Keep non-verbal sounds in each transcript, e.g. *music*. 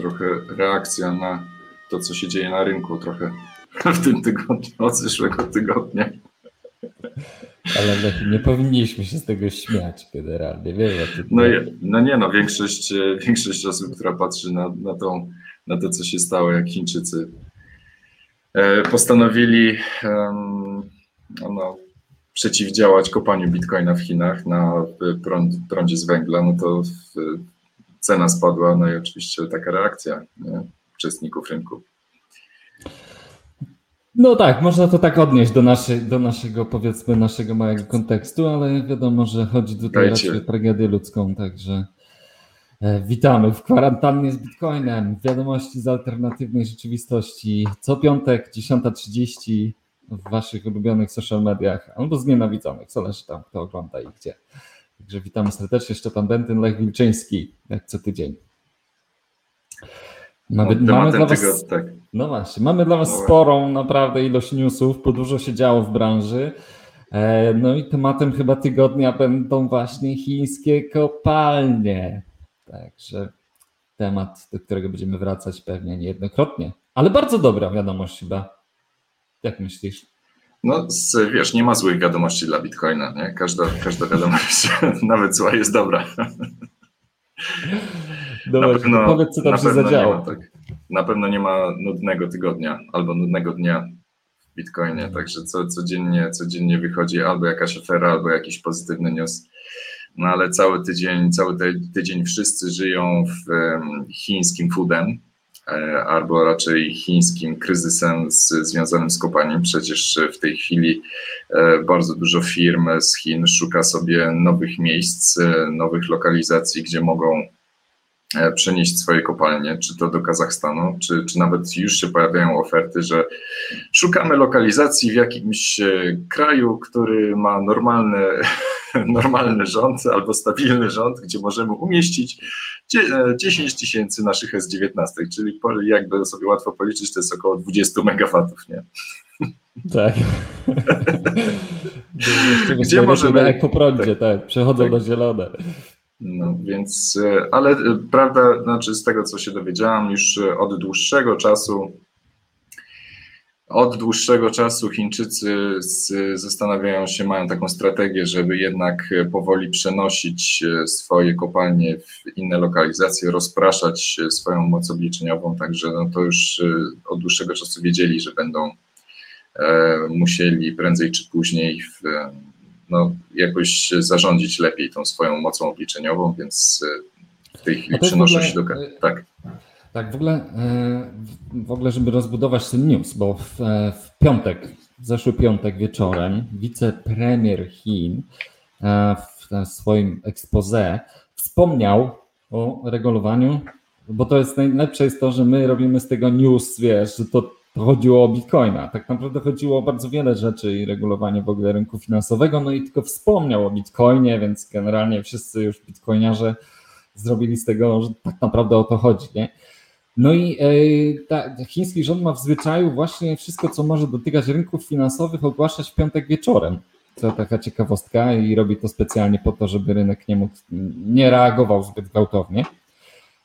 trochę reakcja na to, co się dzieje na rynku trochę *laughs* w tym tygodniu, od zeszłego tygodnia. Ale nie powinniśmy się z tego śmiać generalnie, wiesz? No, no nie no, większość, *laughs* większość osób, która patrzy na, na, tą, na to, co się stało, jak Chińczycy e, postanowili no, przeciwdziałać kopaniu bitcoina w Chinach na prąd, prądzie z węgla, no to cena spadła, no i oczywiście taka reakcja nie, uczestników rynku. No tak, można to tak odnieść do, naszej, do naszego, powiedzmy, naszego małego kontekstu, ale wiadomo, że chodzi tutaj Dajcie. raczej o tragedię ludzką, także e, witamy w kwarantannie z Bitcoinem. Wiadomości z alternatywnej rzeczywistości. Co piątek, 10.30 w waszych ulubionych social mediach, albo znienawidzonych, zależy tam, kto ogląda i gdzie. Także witamy serdecznie, Szczepan Bentyn, Lech Wilczyński, jak co tydzień. Mamy, no, mamy dla was, tego, tak. No właśnie, mamy dla Was no sporą naprawdę ilość newsów, bo dużo się działo w branży. E, no i tematem chyba tygodnia będą właśnie chińskie kopalnie. Także temat, do którego będziemy wracać pewnie niejednokrotnie. Ale bardzo dobra wiadomość chyba. Jak myślisz? No, wiesz, nie ma złych wiadomości dla Bitcoina. Nie? Każda, każda wiadomość, *laughs* nawet zła, jest dobra. Dobra, na pewno, powiedz, co tam się zadziało. Ma, tak. Na pewno nie ma nudnego tygodnia albo nudnego dnia w Bitcoinie, także co, codziennie, codziennie wychodzi albo jakaś afera, albo jakiś pozytywny news. No ale cały tydzień, cały tydzień wszyscy żyją w chińskim foodem, albo raczej chińskim kryzysem z, związanym z kopaniem. Przecież w tej chwili e, bardzo dużo firm z Chin szuka sobie nowych miejsc, e, nowych lokalizacji, gdzie mogą E, przenieść swoje kopalnie, czy to do Kazachstanu, czy, czy nawet już się pojawiają oferty, że szukamy lokalizacji w jakimś e, kraju, który ma normalny, *laughs* normalny rząd albo stabilny rząd, gdzie możemy umieścić 10 e, tysięcy naszych S19, czyli jakby sobie łatwo policzyć, to jest około 20 megawatów, nie? Tak. *laughs* Gdzie możemy... Ekoprądzie, tak. tak, przechodzą tak. do zielone. No więc, e, ale e, prawda, znaczy z tego co się dowiedziałam już od dłuższego czasu, od dłuższego czasu Chińczycy zastanawiają się, mają taką strategię, żeby jednak powoli przenosić swoje kopalnie w inne lokalizacje, rozpraszać swoją moc obliczeniową, także no to już od dłuższego czasu wiedzieli, że będą musieli prędzej czy później w no, jakoś zarządzić lepiej tą swoją mocą obliczeniową, więc e, w tej chwili przenoszę się do. Tak. Tak, w ogóle, e, w ogóle, żeby rozbudować ten news, bo w, e, w piątek, w zeszły piątek wieczorem, wicepremier Chin w swoim expose wspomniał o regulowaniu, bo to jest najlepsze jest to, że my robimy z tego news, wiesz, że to to chodziło o bitcoina. Tak naprawdę chodziło o bardzo wiele rzeczy i regulowanie w ogóle rynku finansowego, no i tylko wspomniał o bitcoinie, więc generalnie wszyscy już bitcoiniarze zrobili z tego, że tak naprawdę o to chodzi, nie? No i e, ta, chiński rząd ma w zwyczaju właśnie wszystko, co może dotykać rynków finansowych, ogłaszać w piątek wieczorem. To taka ciekawostka i robi to specjalnie po to, żeby rynek nie mógł, nie reagował zbyt gwałtownie.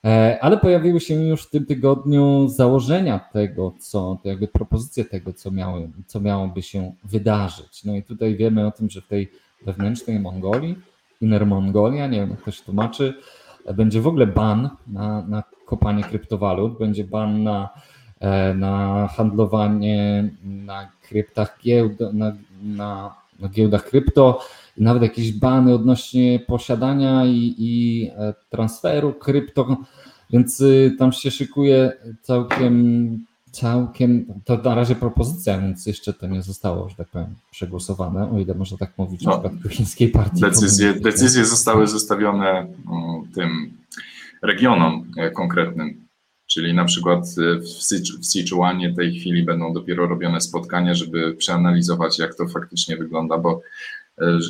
E, ale pojawiły się już w tym tygodniu założenia tego, co, to jakby propozycje tego, co, miały, co miałoby się wydarzyć. No i tutaj wiemy o tym, że w tej wewnętrznej Mongolii, Inner Mongolia, nie wiem jak to się tłumaczy, będzie w ogóle ban na, na kopanie kryptowalut, będzie ban na, e, na handlowanie na kryptach giełd, na, na, na giełdach krypto, nawet jakieś bany odnośnie posiadania i, i e, transferu krypto, więc y, tam się szykuje całkiem, całkiem, to na razie propozycja, więc jeszcze to nie zostało, że tak powiem, przegłosowane, o ile można tak mówić no, w przypadku chińskiej partii. Decyzje, decyzje zostały zostawione mm, tym regionom e, konkretnym, czyli na przykład e, w Sichuanie w tej chwili będą dopiero robione spotkania, żeby przeanalizować, jak to faktycznie wygląda, bo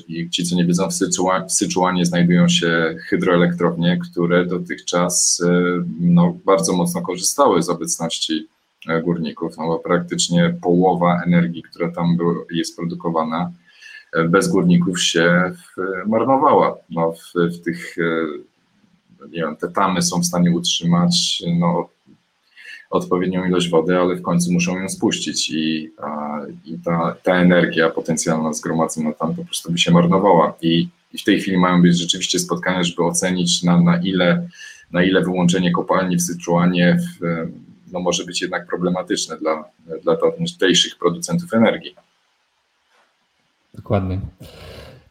i ci, co nie wiedzą, w Syczuanie znajdują się hydroelektrownie, które dotychczas e, no, bardzo mocno korzystały z obecności e, górników, no bo praktycznie połowa energii, która tam jest produkowana, e, bez górników się marnowała. No, w, w tych, nie wiem, te tamy są w stanie utrzymać no, odpowiednią ilość wody, ale w końcu muszą ją spuścić i, i ta, ta energia potencjalna zgromadzona tam po prostu by się marnowała. I, i w tej chwili mają być rzeczywiście spotkania, żeby ocenić na, na, ile, na ile wyłączenie kopalni w Syczuanie w, no może być jednak problematyczne dla, dla tamtejszych producentów energii. Dokładnie.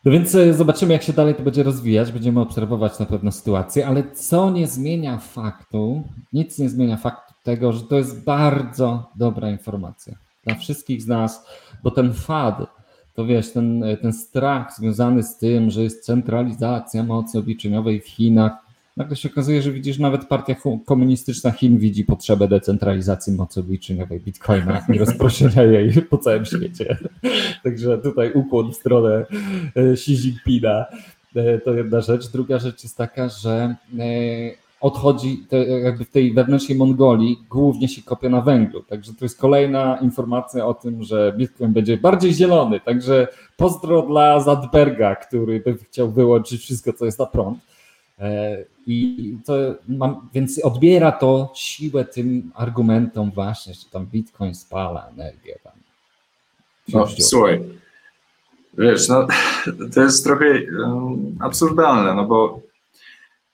No więc e, zobaczymy, jak się dalej to będzie rozwijać. Będziemy obserwować na pewno sytuację, ale co nie zmienia faktu, nic nie zmienia faktu tego, że to jest bardzo dobra informacja dla wszystkich z nas, bo ten fad, to wiesz, ten, ten strach związany z tym, że jest centralizacja mocy obliczeniowej w Chinach, nagle się okazuje, że widzisz, nawet partia komunistyczna Chin widzi potrzebę decentralizacji mocy obliczeniowej Bitcoina i *laughs* rozproszenia jej po całym świecie. Także tutaj ukłon w stronę e, Xi Jinpinga. E, to jedna rzecz. Druga rzecz jest taka, że e, odchodzi jakby w tej wewnętrznej Mongolii głównie się kopia na węglu. Także to jest kolejna informacja o tym, że Bitcoin będzie bardziej zielony. Także pozdro dla Zadberga, który by chciał wyłączyć wszystko, co jest na prąd. E, I to mam, więc odbiera to siłę tym argumentom właśnie, że tam Bitcoin spala energię. Tam. No, słuchaj, wiesz, no, to jest trochę um, absurdalne, no bo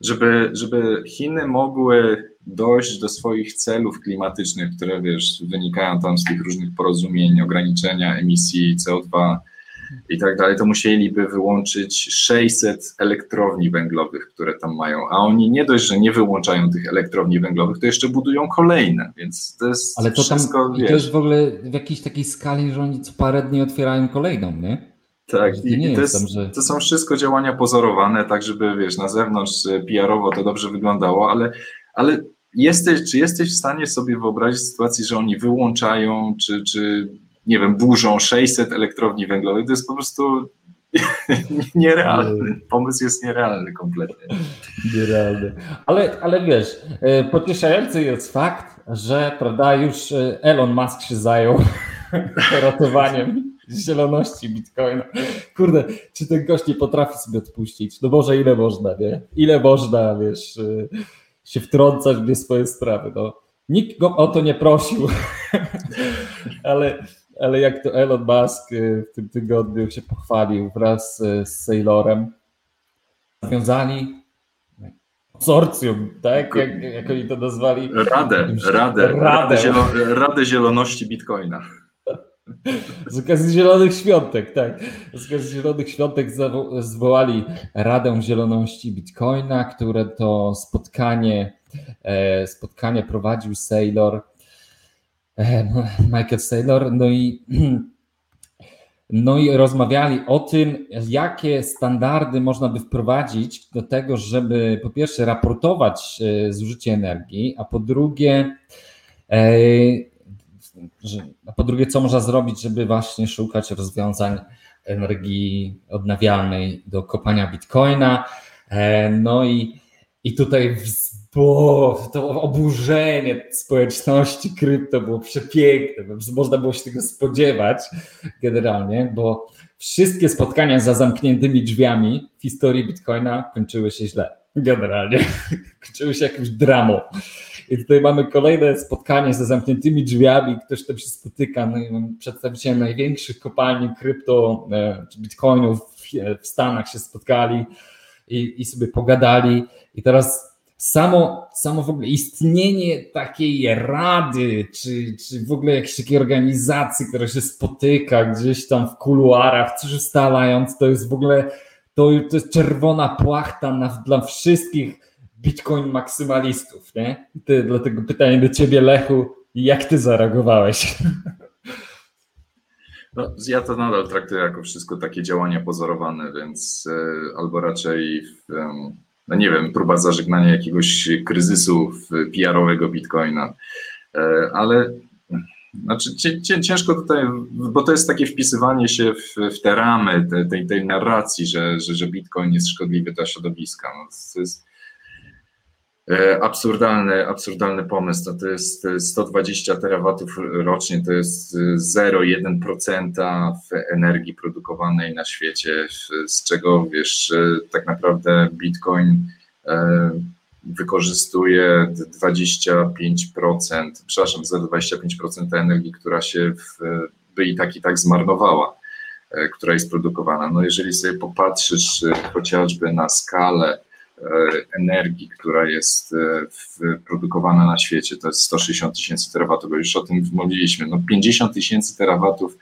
żeby, żeby Chiny mogły dojść do swoich celów klimatycznych, które wiesz, wynikają tam z tych różnych porozumień, ograniczenia emisji CO2, i tak dalej, to musieliby wyłączyć 600 elektrowni węglowych, które tam mają. A oni nie dość, że nie wyłączają tych elektrowni węglowych, to jeszcze budują kolejne, więc to jest Ale to wszystko, tam, wiesz, to jest w ogóle w jakiejś takiej skali, że oni co parę dni otwierają kolejną, nie? Tak, i, i to, jest, tam, że... to, są wszystko działania pozorowane, tak żeby, wiesz, na zewnątrz e, PR-owo to dobrze wyglądało, ale, ale jesteś, czy jesteś w stanie sobie wyobrazić sytuację, że oni wyłączają, czy, czy nie wiem, burzą 600 elektrowni węglowych, to jest po prostu *laughs* nierealny. Pomysł jest nierealny kompletnie. Nierealny. Ale, ale wiesz, e, pocieszający jest fakt, że prawda, już e, Elon Musk się zajął *laughs* ratowaniem zieloności Bitcoina. Kurde, czy ten gość nie potrafi sobie odpuścić? No może ile można, nie? Ile można, wiesz, e, się wtrącać w nie swoje sprawy, no. Nikt go o to nie prosił, *laughs* ale ale jak to Elon Musk y, w tym tygodniu się pochwalił wraz y, z Sailorem, nawiązali konsorcjum, tak? Jak, jak oni to nazwali? Radę, radę, radę, zielo, radę Zieloności Bitcoina. Z okazji Zielonych Świątek, tak. Z okazji Zielonych Świątek zwołali Radę Zieloności Bitcoina, które to spotkanie, e, spotkanie prowadził Sailor Michael Saylor, no i, *clears throat* no i rozmawiali o tym, jakie standardy można by wprowadzić do tego, żeby po pierwsze raportować e, zużycie energii, a po drugie, e, a po drugie, co można zrobić, żeby właśnie szukać rozwiązań energii odnawialnej do kopania bitcoina. No i, i tutaj bo to oburzenie społeczności krypto było przepiękne, można było się tego spodziewać generalnie, bo wszystkie spotkania za zamkniętymi drzwiami w historii Bitcoina kończyły się źle, generalnie. *laughs* kończyły się jakimś dramą. I tutaj mamy kolejne spotkanie za zamkniętymi drzwiami, ktoś tam się spotyka, no i przedstawiciele największych kopalni krypto, e, czy bitcoinów w Stanach się spotkali i, i sobie pogadali i teraz samo, samo w ogóle istnienie takiej rady, czy, czy w ogóle jakiejś takiej organizacji, która się spotyka gdzieś tam w kuluarach, coś ustalając, to jest w ogóle, to, to jest czerwona płachta na, dla wszystkich bitcoin maksymalistów, nie? Ty, dlatego pytanie do ciebie, Lechu, jak ty zareagowałeś? *laughs* No, ja to nadal traktuję jako wszystko takie działania pozorowane, więc e, albo raczej w, no nie wiem, próba zażegnania jakiegoś kryzysu PR-owego Bitcoina, e, ale znaczy, ciężko tutaj, bo to jest takie wpisywanie się w, w te ramy tej, tej narracji, że, że, że Bitcoin jest szkodliwy dla środowiska. No, to jest absurdalny, absurdalny pomysł. To jest 120 terawatów rocznie, to jest 0,1% energii produkowanej na świecie, z czego wiesz, tak naprawdę Bitcoin e, wykorzystuje 25%, przepraszam, za 25% energii, która się w, by i tak i tak zmarnowała, e, która jest produkowana. No jeżeli sobie popatrzysz e, chociażby na skalę e, energii, która jest produkowana na świecie, to jest 160 tysięcy terawatów, bo już o tym mówiliśmy, no 50 tysięcy terawatów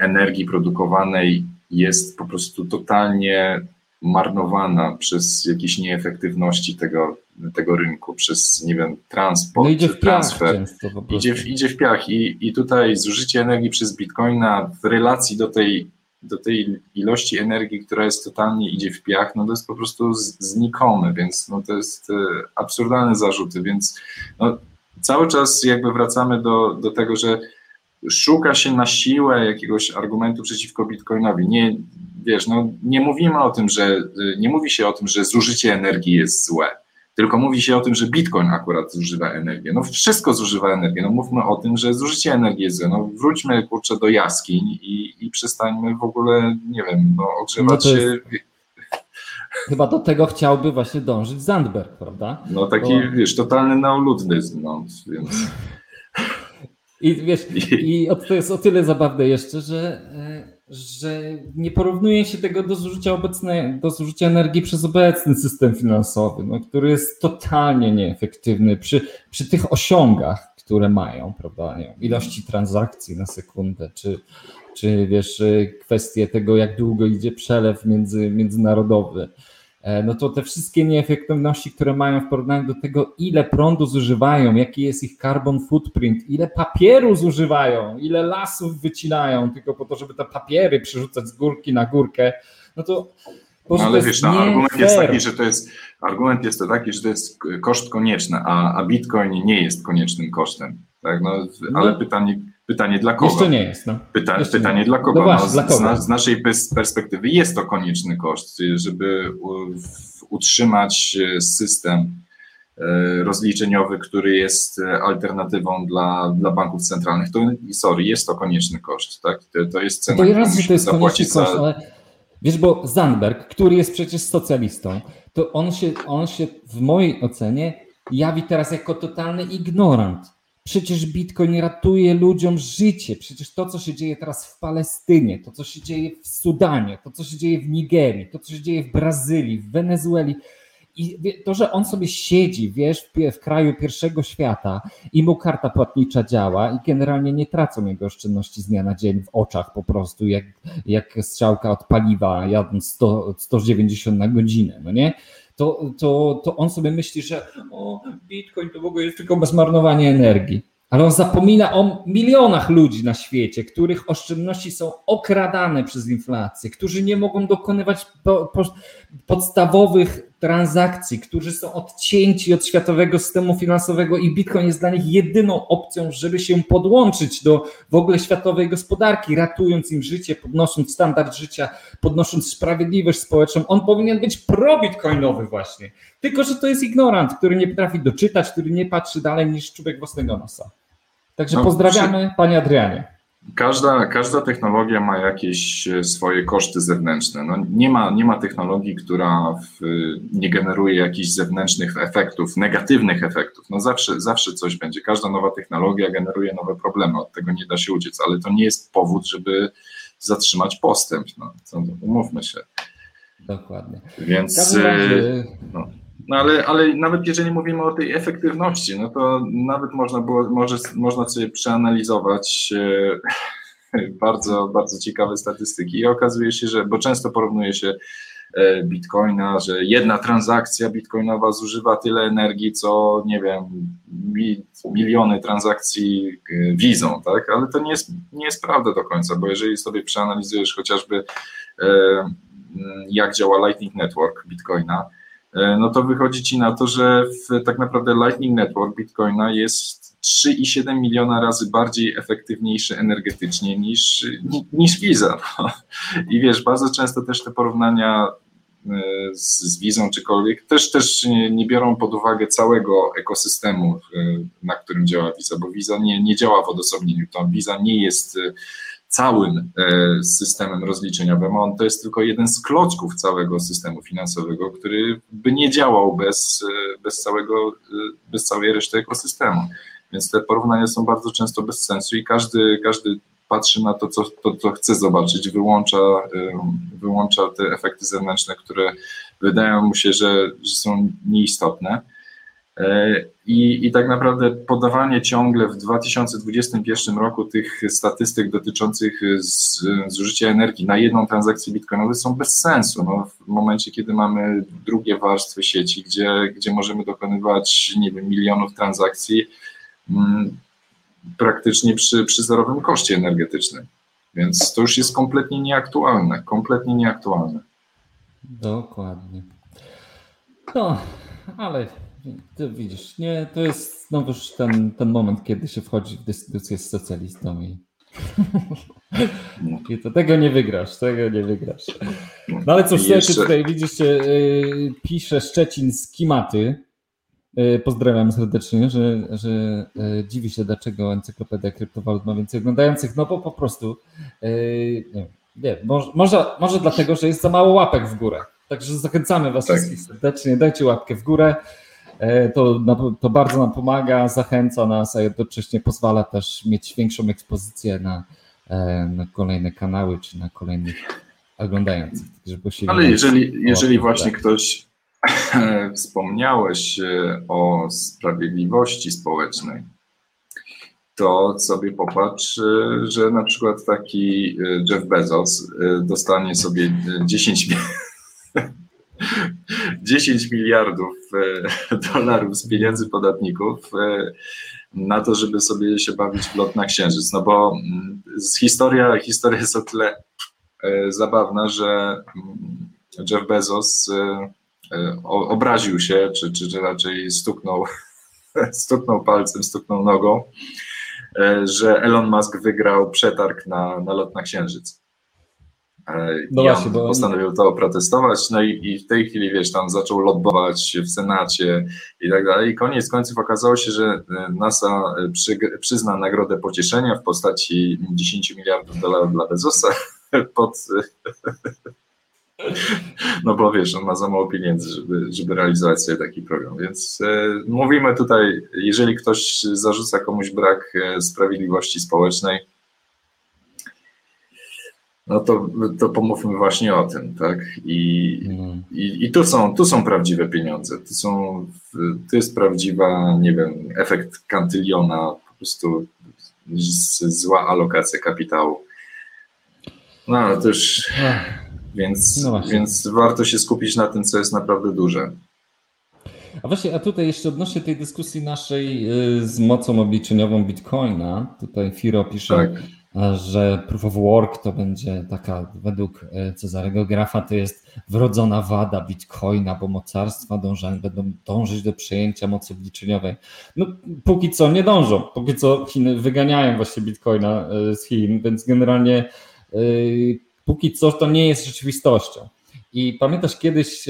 energii produkowanej jest po prostu totalnie marnowana przez jakieś nieefektywności tego, tego rynku, przez, nie wiem, transport, no idzie w transfer. Idzie, w, idzie w piach. I, i tutaj zużycie energii przez bitcoina w relacji do tej, do tej ilości energii, która jest totalnie idzie w piach, no to jest po prostu znikome, więc no to jest e, absurdalne zarzuty, więc no, cały czas jakby wracamy do, do tego, że szuka się na siłę jakiegoś argumentu przeciwko Bitcoinowi. Nie, wiesz, no, nie mówimy o tym, że nie mówi się o tym, że zużycie energii jest złe, tylko mówi się o tym, że Bitcoin akurat zużywa energię. No wszystko zużywa energię. No mówmy o tym, że zużycie energii jest. No wróćmy kurczę do jaskiń i, i przestańmy w ogóle, nie wiem, no ogrzewać no się. Chyba do tego chciałby właśnie dążyć Zandberg, prawda? No taki, Bo... wiesz, totalny neoludyzm, no, więc... I wiesz, i to jest o tyle zabawne jeszcze, że, e, że nie porównuje się tego do zużycia obecnej, do zużycia energii przez obecny system finansowy, no, który jest totalnie nieefektywny przy, przy tych osiągach, które mają, prawda, ilości transakcji na sekundę, czy, czy wiesz, kwestie tego, jak długo idzie przelew między, międzynarodowy. E, no to te wszystkie nieefektywności, które mają w porównaniu do tego, ile prądu zużywają, jaki jest ich carbon footprint, ile papieru zużywają, ile lasów wycinają, tylko po to, żeby te papiery przerzucać z górki na górkę, no to no, ale wiesz, no, argument jest taki, że to jest argument jest to taki, że to jest koszt konieczny, a, a Bitcoin nie jest koniecznym kosztem. Tak? No, ale no. pytanie, pytanie dla kogo? Jeszcze nie jest. No. Pyta, pytanie nie. dla kogo? No właśnie, no, dla kogo? Z, z, naszej perspektywy jest to konieczny koszt, żeby utrzymać e, system e, rozliczeniowy, który jest e, alternatywą dla, dla banków centralnych. To, sorry, jest to konieczny koszt. Tak? To, to jest cena, to raz, to jest konieczny za... koszt, ale wiesz, bo Zandberg, który jest przecież socjalistą, to on się, on się w mojej ocenie jawi teraz jako totalny ignorant Przecież Bitcoin ratuje ludziom życie. Przecież to, co się dzieje teraz w Palestynie, to, co się dzieje w Sudanie, to, co się dzieje w Nigerii, to, co się dzieje w Brazylii, w Wenezueli. I to, że on sobie siedzi, wiesz, w, kraju pierwszego świata i mu karta płatnicza działa i generalnie nie tracą jego oszczędności z dnia na dzień w oczach po prostu, jak, jak strzałka od paliwa jadąc 100, 190 na godzinę, no nie? To, to, to on sobie myśli, że o, Bitcoin to w ogóle jest tylko zmarnowanie energii. Ale on zapomina o milionach ludzi na świecie, których oszczędności są okradane przez inflację, którzy nie mogą dokonywać po, po, podstawowych transakcji, którzy są odcięci od światowego systemu finansowego i Bitcoin jest dla nich jedyną opcją, żeby się podłączyć do w ogóle światowej gospodarki, ratując im życie, podnosząc standard życia, podnosząc sprawiedliwość społeczną. On powinien być pro-bitcoinowy właśnie. Tylko, że to jest ignorant, który nie potrafi doczytać, który nie patrzy dalej niż czubek własnego nosa. Także no, pozdrawiamy, przy... panie Adrianie. Każda, każda technologia ma jakieś e, swoje koszty zewnętrzne. No nie, ma, nie ma technologii, która w, nie generuje jakichś zewnętrznych efektów, negatywnych efektów. No zawsze, zawsze coś będzie. Każda nowa technologia generuje nowe problemy, od tego nie da się uciec, ale to nie jest powód, żeby zatrzymać postęp. No, umówmy się. Dokładnie. Więc. E, no. No ale, ale nawet jeżeli mówimy o tej efektywności, no to nawet można było, może, można sobie przeanalizować e, *laughs* bardzo, bardzo ciekawe statystyki i okazuje się, że, bo często porównuje się e, bitcoina, że jedna transakcja bitcoinowa zużywa tyle energii, co nie wiem, mi, miliony transakcji e, wizą, tak? Ale to nie jest, nie jest prawda do końca, bo jeżeli sobie przeanalizujesz chociażby jak działa Lightning Network Bitcoina, no to wychodzi ci na to, że w, tak naprawdę Lightning Network Bitcoina jest 3,7 miliona razy bardziej efektywniejszy energetycznie niż, niż Visa. No. I wiesz, bardzo często też te porównania e, z, z Wizą czykolwiek też, też nie, nie, biorą pod uwagę całego ekosystemu, e, na którym działa Visa, bo Visa nie, nie działa w odosobnieniu. To Visa nie jest całym systemem rozliczeniowym. On to jest tylko jeden z klocków całego systemu finansowego, który by nie działał bez, bez, całego, bez całej reszty ekosystemu. Więc te porównania są bardzo często bez sensu i każdy, każdy patrzy na to co, to, co chce zobaczyć, wyłącza, wyłącza te efekty zewnętrzne, które wydają mu się, że, że są nieistotne. E, I, I tak naprawdę podawanie ciągle w 2021 roku tych statystyk dotyczących z, zużycia energii na jedną transakcję bitcoinową są bez sensu. No, w momencie, kiedy mamy drugie warstwy sieci, gdzie, gdzie możemy dokonywać nie wiem, milionów transakcji, mm, praktycznie przy, przy zerowym koszcie energetycznym. Więc to już jest kompletnie nieaktualne, kompletnie nieaktualne. Dokładnie. No, ale ty widzisz, nie, to jest znowuż ten, ten moment, kiedy się wchodzi w dyskusję z socjalistą i, i to tego nie wygrasz, tego nie wygrasz. No ale cóż, jeszcze... tutaj widzicie, yy, pisze Szczecin z Kimaty, yy, pozdrawiam serdecznie, że, że yy, dziwi się, dlaczego Encyklopedia Kryptowalut ma więcej oglądających, no bo po prostu, yy, nie, nie może, może, może dlatego, że jest za mało łapek w górę. Także zachęcamy Was tak. wszystkich serdecznie, dajcie łapkę w górę. E, to, to bardzo nam pomaga, zachęca nas, a jednocześnie pozwala też mieć większą ekspozycję na, e, na kolejne kanały czy na kolejnych oglądających. Żeby Ale jeżeli, jeżeli właśnie ktoś wspomniałeś e, o sprawiedliwości społecznej, to sobie popatrz, że na przykład taki Jeff Bezos dostanie sobie 10 *laughs* 10 miliardów e, *laughs* dolarów z pieniędzy podatników e, na to, żeby sobie się bawić w lot na księżyc. No bo mm, historia, historia jest o tyle e, zabawna, że mm, Jeff Bezos obraził się, czy, czy, czy raczej stuknął, *laughs* stuknął palcem, stuknął nogą, że Elon Musk wygrał przetarg na, na lot na księżyc. E, no właśnie, bo... postanowił to oprotestować, no i, i, w tej chwili, wiesz, tam zaczął lobbować w Senacie i tak dalej. I koniec końców okazało się, że e, NASA przy, przyzna nagrodę pocieszenia w postaci 10 miliardów dolarów dla Bezosa *laughs* pod... *laughs* No bo wiesz, on ma za mało pieniędzy, żeby, żeby realizować sobie taki program. Więc e, mówimy tutaj, jeżeli ktoś zarzuca komuś brak sprawiedliwości społecznej, no to, to pomówmy właśnie o tym, tak? I, mm. i, i tu, są, tu są prawdziwe pieniądze. Tu, są, tu jest prawdziwa, nie wiem, efekt kantyliona, po prostu zła alokacja kapitału. No ale to już. Więc, no więc warto się skupić na tym, co jest naprawdę duże. A właśnie, a tutaj jeszcze odnośnie tej dyskusji naszej y, z mocą obliczeniową Bitcoina, tutaj Firo pisze, tak że proof of work to będzie taka, według e, Cezarego Grafa, to jest wrodzona wada bitcoina, bo mocarstwa dążą, będą dążyć do przejęcia mocy obliczeniowej. No, póki co nie dążą, póki co Chiny wyganiają właśnie bitcoina e, z Chin, więc generalnie e, póki co to nie jest rzeczywistością. I pamiętasz kiedyś,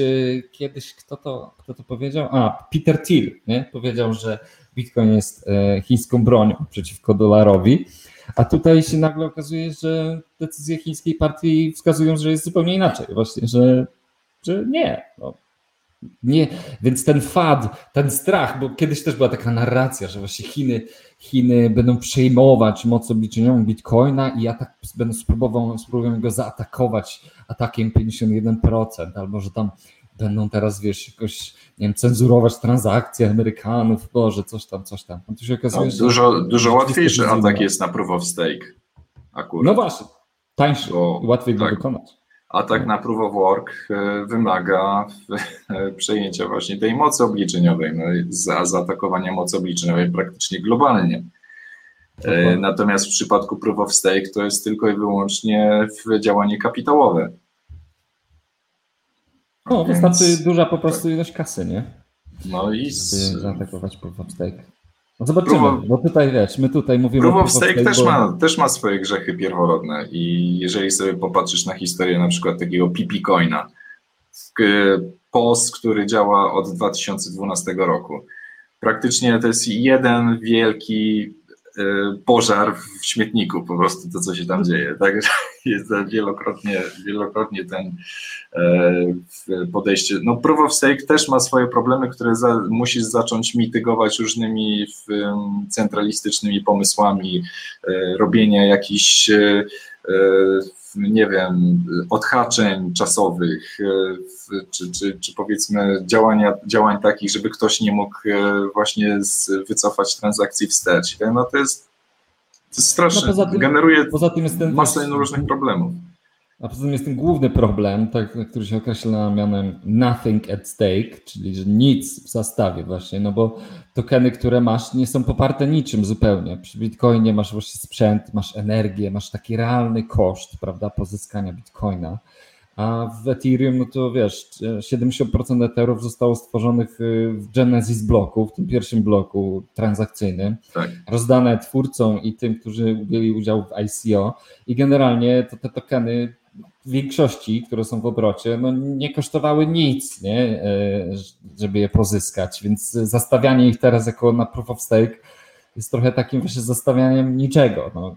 kiedyś kto to, kto to powiedział? A, Peter Thiel nie? powiedział, że Bitcoin jest chińską bronią przeciwko dolarowi. A tutaj się nagle okazuje, że decyzje chińskiej partii wskazują, że jest zupełnie inaczej. Właśnie, że, że nie. No. Nie, więc ten fad, ten strach, bo kiedyś też była taka narracja, że właśnie Chiny, Chiny będą przejmować moc obliczeniową Bitcoina i atak, będą spróbował, spróbują go zaatakować atakiem 51%, albo że tam będą teraz, wiesz, jakoś, nie wiem, cenzurować transakcje Amerykanów, Boże, coś tam, coś tam. Tu się okazuje, no, dużo, dużo łatwiejszy atak jest na proof of stake. Akurat. No właśnie, tańszy, Bo, łatwiej tak, go wykonać. Atak na proof of work e, wymaga e, przejęcia właśnie tej mocy obliczeniowej, no, za zaatakowania mocy obliczeniowej praktycznie globalnie. E, natomiast w przypadku proof of stake to jest tylko i wyłącznie działanie kapitałowe. No, Więc... wystarczy duża po prostu ilość kasy, nie? No i... Żeby zaatakować proof of stake. No zobaczymy, bo tutaj wiesz, my tutaj mówimy... Proof of stake też, bo... ma, też ma swoje grzechy pierworodne i jeżeli sobie popatrzysz na historię na przykład takiego PP Coina, POS, który działa od 2012 roku, praktycznie to jest jeden wielki pożar w śmietniku, po prostu to, co się tam dzieje. Także jest wielokrotnie, wielokrotnie ten podejście. No, proof of stake też ma swoje problemy, które za, musisz zacząć mitygować różnymi centralistycznymi pomysłami, robienia jakichś nie wiem, odhaczeń czasowych, e, czy, czy, czy powiedzmy działania, działań takich, żeby ktoś nie mógł e, właśnie wycofać transakcji wstecz. No to jest, to jest straszne. No tym, Generuje poza tym masę różnych problemów. A poza tym jest ten główny problem, tak, który się określa mianem nothing at stake, czyli że nic w zastawie właśnie, no bo tokeny, które masz, nie są poparte niczym zupełnie. Przy Bitcoinie masz właśnie sprzęt, masz energię, masz taki realny koszt, prawda, pozyskania Bitcoina. A w Ethereum, no to wiesz, 70% Etherów zostało stworzonych y, w Genesis bloku, w tym pierwszym bloku transakcyjnym, tak. rozdane twórcom i tym, którzy mieli udział w ICO. I generalnie to te tokeny większości, które są w obrocie, no nie kosztowały nic, nie, e, żeby je pozyskać, więc zastawianie ich teraz jako na proof of stake jest trochę takim właśnie zastawianiem niczego. No,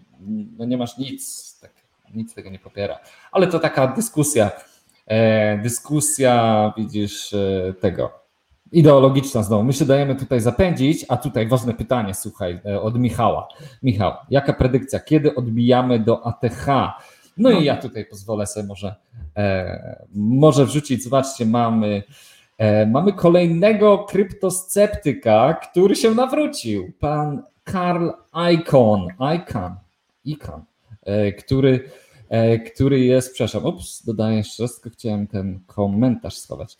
no nie masz nic, tak, nic tego nie popiera. Ale to taka dyskusja, e, dyskusja, widzisz, e, tego, ideologiczna znowu. My się dajemy tutaj zapędzić, a tutaj ważne pytanie, słuchaj, od Michała. Michał, jaka predykcja, kiedy odbijamy do ATH? No, no, i ja tutaj pozwolę sobie może, e, może wrzucić, zobaczcie, mamy, e, mamy kolejnego kryptosceptyka, który się nawrócił. Pan Karl Icon, Icon, Icon e, który, e, który jest, przepraszam, ups, dodaję jeszcze raz, tylko chciałem ten komentarz schować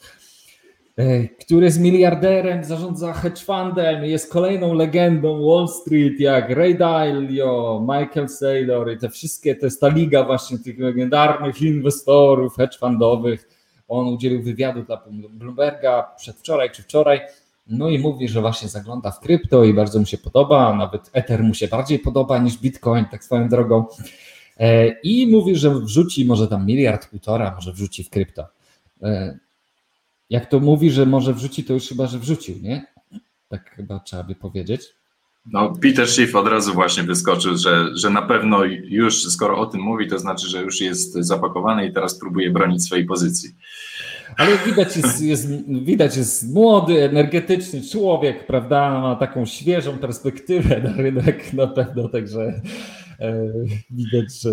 który jest miliarderem, zarządza hedge fundem, jest kolejną legendą Wall Street, jak Ray Dalio, Michael Saylor i te wszystkie, to jest ta liga właśnie tych legendarnych inwestorów hedge fundowych. On udzielił wywiadu dla Bloomberga przedwczoraj czy wczoraj, no i mówi, że właśnie zagląda w krypto i bardzo mu się podoba, nawet Ether mu się bardziej podoba niż Bitcoin, tak swoją drogą. E, I mówi, że wrzuci może tam miliard, półtora, może wrzuci w krypto. Jak to mówi, że może wrzuci, to już chyba, że wrzucił, nie? Tak chyba trzeba by powiedzieć. No, Peter Schiff od razu właśnie wyskoczył, że, że na pewno już, skoro o tym mówi, to znaczy, że już jest zapakowany i teraz próbuje bronić swojej pozycji. Ale widać jest, jest, widać jest młody, energetyczny człowiek, prawda? Ma taką świeżą perspektywę na rynek na pewno, także e, widać, że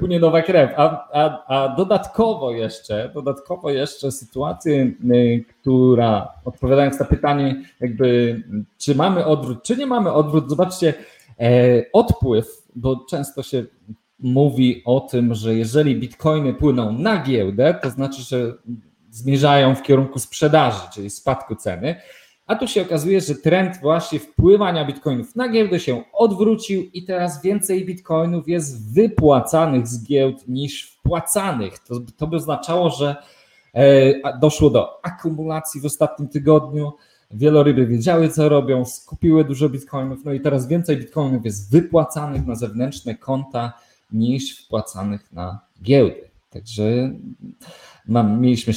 płynie nowa krew. A, a, a dodatkowo jeszcze, dodatkowo jeszcze sytuację, y, która odpowiadając na pytanie, jakby czy mamy odwrót, czy nie mamy odwrót, zobaczcie, e, odpływ, bo często się mówi o tym, że jeżeli bitcoiny płyną na giełdę, to znaczy, że zmierzają w kierunku sprzedaży, czyli spadku ceny. A tu się okazuje, że trend właśnie wpływania bitcoinów na giełdę się odwrócił i teraz więcej bitcoinów jest wypłacanych z giełd niż wpłacanych. To, to by oznaczało, że e, doszło do akumulacji w ostatnim tygodniu. Wieloryby wiedziały, co robią, skupiły dużo bitcoinów, no i teraz więcej bitcoinów jest wypłacanych na zewnętrzne konta niż wpłacanych na giełdy. Także mam, mieliśmy,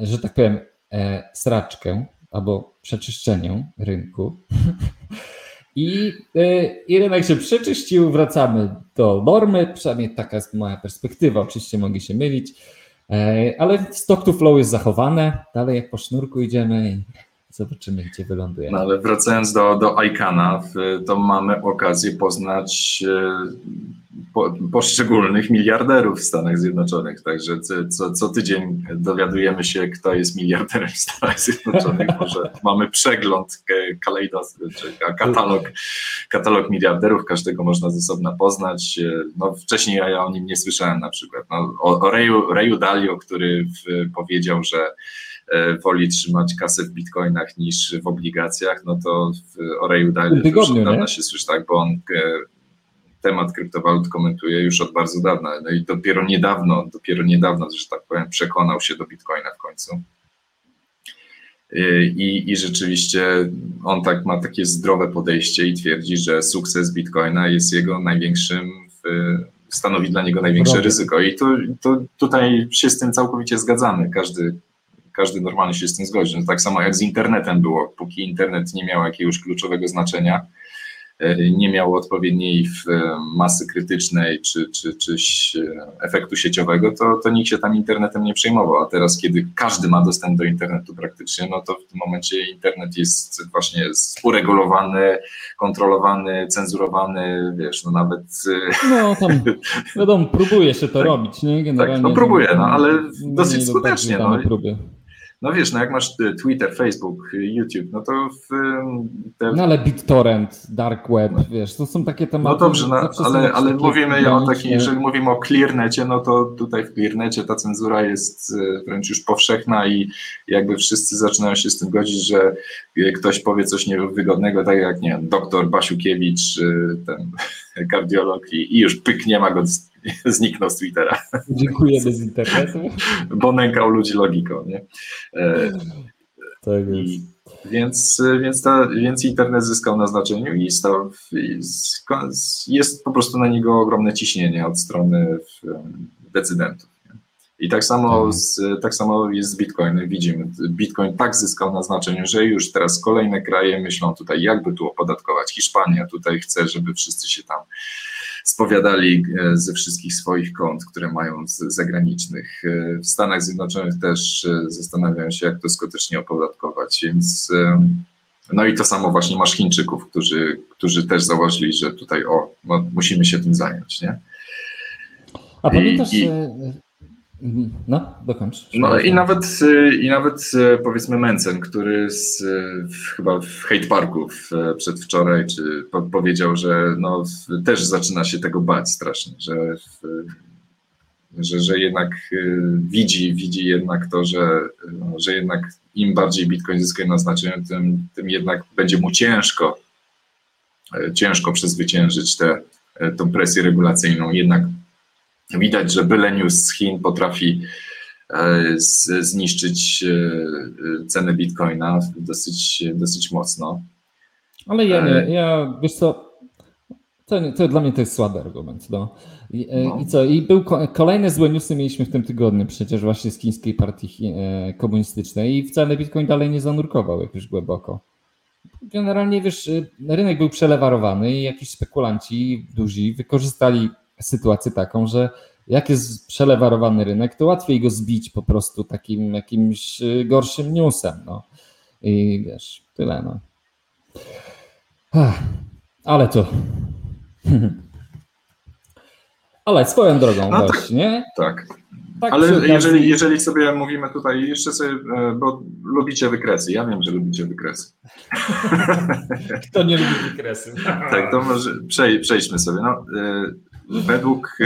że tak powiem, e, sraczkę albo przeczyszczeniu rynku. *laughs* I, y, I rynek się przeczyścił, wracamy do normy, przynajmniej taka jest moja perspektywa, oczywiście mogę się mylić, e, ale stock to flow jest zachowane, dalej jak po sznurku idziemy Zobaczymy, gdzie wyląduje. No ale wracając do, do ICANA, to mamy okazję poznać e, po, poszczególnych miliarderów w Stanach Zjednoczonych. Także co, co tydzień dowiadujemy się, kto jest miliarderem w Stanach Zjednoczonych. *laughs* Może mamy przegląd, kalejdos, czy katalog, katalog miliarderów, każdego można ze osobna poznać. E, no, wcześniej ja o nim nie słyszałem na przykład. No, o, o Rayu Dalio, który w, powiedział, że E, woli trzymać kasę w bitcoinach niż w obligacjach, no to w Oreju Dalio już od dawna się słyszy tak, bo on e, temat kryptowalut komentuje już od bardzo dawna. No i dopiero niedawno, dopiero niedawno, że tak powiem, przekonał się do bitcoina w końcu. E, I, I rzeczywiście on tak ma takie zdrowe podejście i twierdzi, że sukces bitcoina jest jego największym, stanowi dla niego największe ryzyko. I to, to tutaj się z tym całkowicie zgadzamy. Każdy, każdy normalnie się z tym zgodzi. No, tak samo jak z internetem było, póki internet nie miał jakiegoś kluczowego znaczenia, E, nie miał odpowiedniej masy krytycznej czy, czy, czy efektu sieciowego, to, to nikt się tam internetem nie przejmował. A teraz, kiedy każdy ma dostęp do internetu praktycznie, no to w tym momencie internet jest właśnie uregulowany, kontrolowany, cenzurowany, wiesz, no nawet. E, no tam, wiadomo, próbuje się to *laughs* tak, robić, nie? Tak, Generalnie. Tak, no próbuje, no ale dosyć skutecznie. No. Próby. No wiesz, no jak masz e, Twitter, Facebook, e, YouTube, no to w te... No ale BitTorrent, Dark Web, wiesz, to są takie tematy... No dobrze, no, ale, ale mówimy o takiej, jeżeli mówimy o ClearNecie, no to tutaj w ClearNecie ta cenzura jest wręcz już powszechna i jakby wszyscy zaczynają się z tym godzić, że ktoś powie coś niewygodnego, tak jak, nie doktor Basiukiewicz, ten *laughs* kardiolog i, i już pyk, nie ma go *laughs* zniknął z Twittera. Dziękujemy z internetu. *laughs* Bo nękał ludzi logiką, nie? E, tak. I, więc, więc, ta, więc internet zyskał na znaczeniu i stał, jest po prostu na niego ogromne ciśnienie od strony decydentów. I tak samo, tak. z, tak samo jest z Bitcoinem. Widzimy, Bitcoin tak zyskał na znaczeniu, że już teraz kolejne kraje myślą tutaj, jakby tu opodatkować. Hiszpania tutaj chce, żeby wszyscy się tam spowiadali e, ze wszystkich swoich kont, które mają z zagranicznych. E, w Stanach Zjednoczonych też e, zastanawiają się, jak to skutecznie opodatkować, więc no i to samo właśnie masz Chińczyków, którzy, którzy też założyli, że tutaj o, no, musimy się tym zająć, nie? A pamiętasz, I, Mhm. No, dokończ. No i nawet, i nawet powiedzmy Mencen, który z, chyba w Hate Parku przedwczoraj czy po, powiedział, że no, też zaczyna się tego bać strasznie, że, że, że jednak widzi, widzi jednak to, że, no, że jednak im bardziej Bitcoin zyskuje na znaczeniu, tym, tym jednak będzie mu ciężko e, ciężko przezwyciężyć tę presję regulacyjną. Jednak Widać, że byle news z Chin potrafi e, zniszczyć e, cenę bitcoina dosyć, dosyć mocno. Ale ja nie, ja wiesz co, to, to dla mnie to jest słaby argument. No. I, e, no. I, co? I był kolejne złe newsy mieliśmy w tym tygodniu, przecież właśnie z chińskiej partii komunistycznej i wcale Bitcoin dalej nie zanurkował jakoś głęboko. Generalnie wiesz, rynek był przelewarowany i jakiś spekulanci duzi wykorzystali sytuację taką, że jak jest przelewarowany rynek, to łatwiej go zbić po prostu takim jakimś y, gorszym newsem. No. I wiesz, tyle. No. Ale to. *laughs* Ale swoją drogą no właśnie. Tak. tak. Tak Ale jeżeli, jeżeli sobie mówimy tutaj, jeszcze sobie, e, bo lubicie wykresy. Ja wiem, że lubicie wykresy. *laughs* Kto nie lubi wykresy? tak, to może przejdźmy sobie. No, e, według,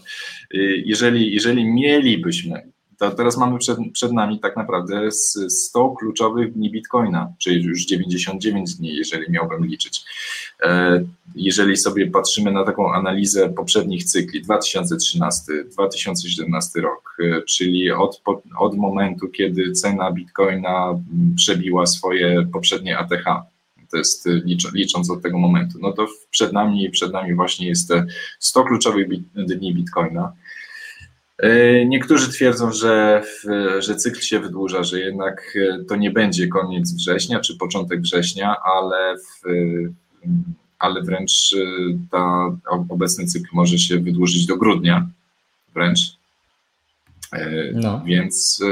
*laughs* jeżeli, jeżeli mielibyśmy, to teraz mamy przed, przed nami tak naprawdę 100 kluczowych dni Bitcoina, czyli już 99 dni, jeżeli miałbym liczyć. E, jeżeli sobie patrzymy na taką analizę poprzednich cykli, 2013-2017 rok, e, czyli od, od momentu, kiedy cena Bitcoina przebiła swoje poprzednie ATH, to jest y, licząc od tego momentu. No to przed nami, przed nami właśnie jest te 100 kluczowych dni Bitcoina. Y, niektórzy twierdzą, że, że cykl się wydłuża, że jednak y, to nie będzie koniec września czy początek września, ale, w, ale wręcz ta obecny cykl może się wydłużyć do grudnia wręcz. No. Więc,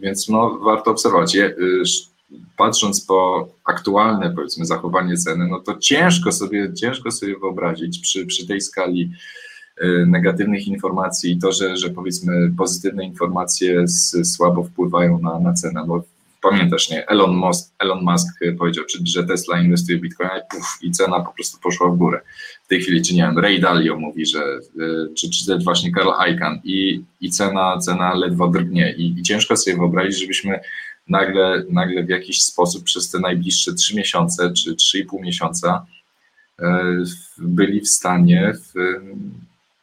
więc no, warto obserwować patrząc po aktualne, powiedzmy, zachowanie ceny, no to ciężko sobie, ciężko sobie wyobrazić przy, przy tej skali y, negatywnych informacji i to, że, że powiedzmy pozytywne informacje z, słabo wpływają na, na cenę, bo pamiętasz, nie, Elon Musk, Elon Musk powiedział, że Tesla inwestuje w Bitcoin i, puf, i cena po prostu poszła w górę. W tej chwili, czy nie wiem, Ray Dalio mówi, że, y, czy, czy też właśnie Karl Icahn i, i cena, cena ledwo drgnie I, i ciężko sobie wyobrazić, żebyśmy nagle, nagle w jakiś sposób przez te najbliższe trzy miesiące czy 3,5 miesiąca e, byli w stanie w,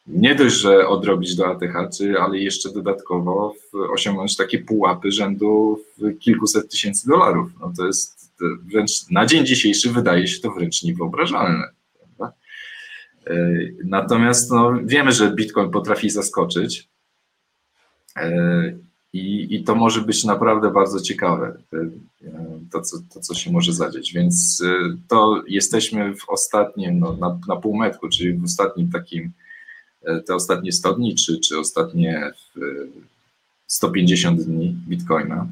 nie dość, że odrobić do ATH, ale jeszcze dodatkowo osiągnąć takie pułapy rzędu kilkuset tysięcy dolarów. No to jest wręcz na dzień dzisiejszy wydaje się to wręcz niewyobrażalne. Prawda? E, natomiast no, wiemy, że Bitcoin potrafi zaskoczyć. E, I, I to może być naprawdę bardzo ciekawe, to co, to, co się może zadzieć. Więc to jesteśmy w ostatnim, no, na, na półmetku, czyli w ostatnim takim, te ostatnie 100 dni, czy, czy ostatnie 150 dni Bitcoina.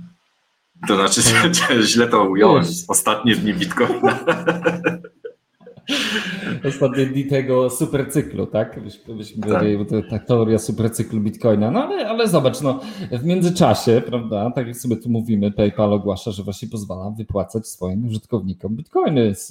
To znaczy, *laughs* źle to ująłem, ostatnie dni Bitcoina. *laughs* Ostatnie dni tego supercyklu, tak? Byśmy tak. Powiedzieli, to ta teoria supercyklu Bitcoina. No ale, ale zobacz, no, w międzyczasie, prawda, tak jak sobie tu mówimy, PayPal ogłasza, że właśnie pozwala wypłacać swoim użytkownikom Bitcoiny z,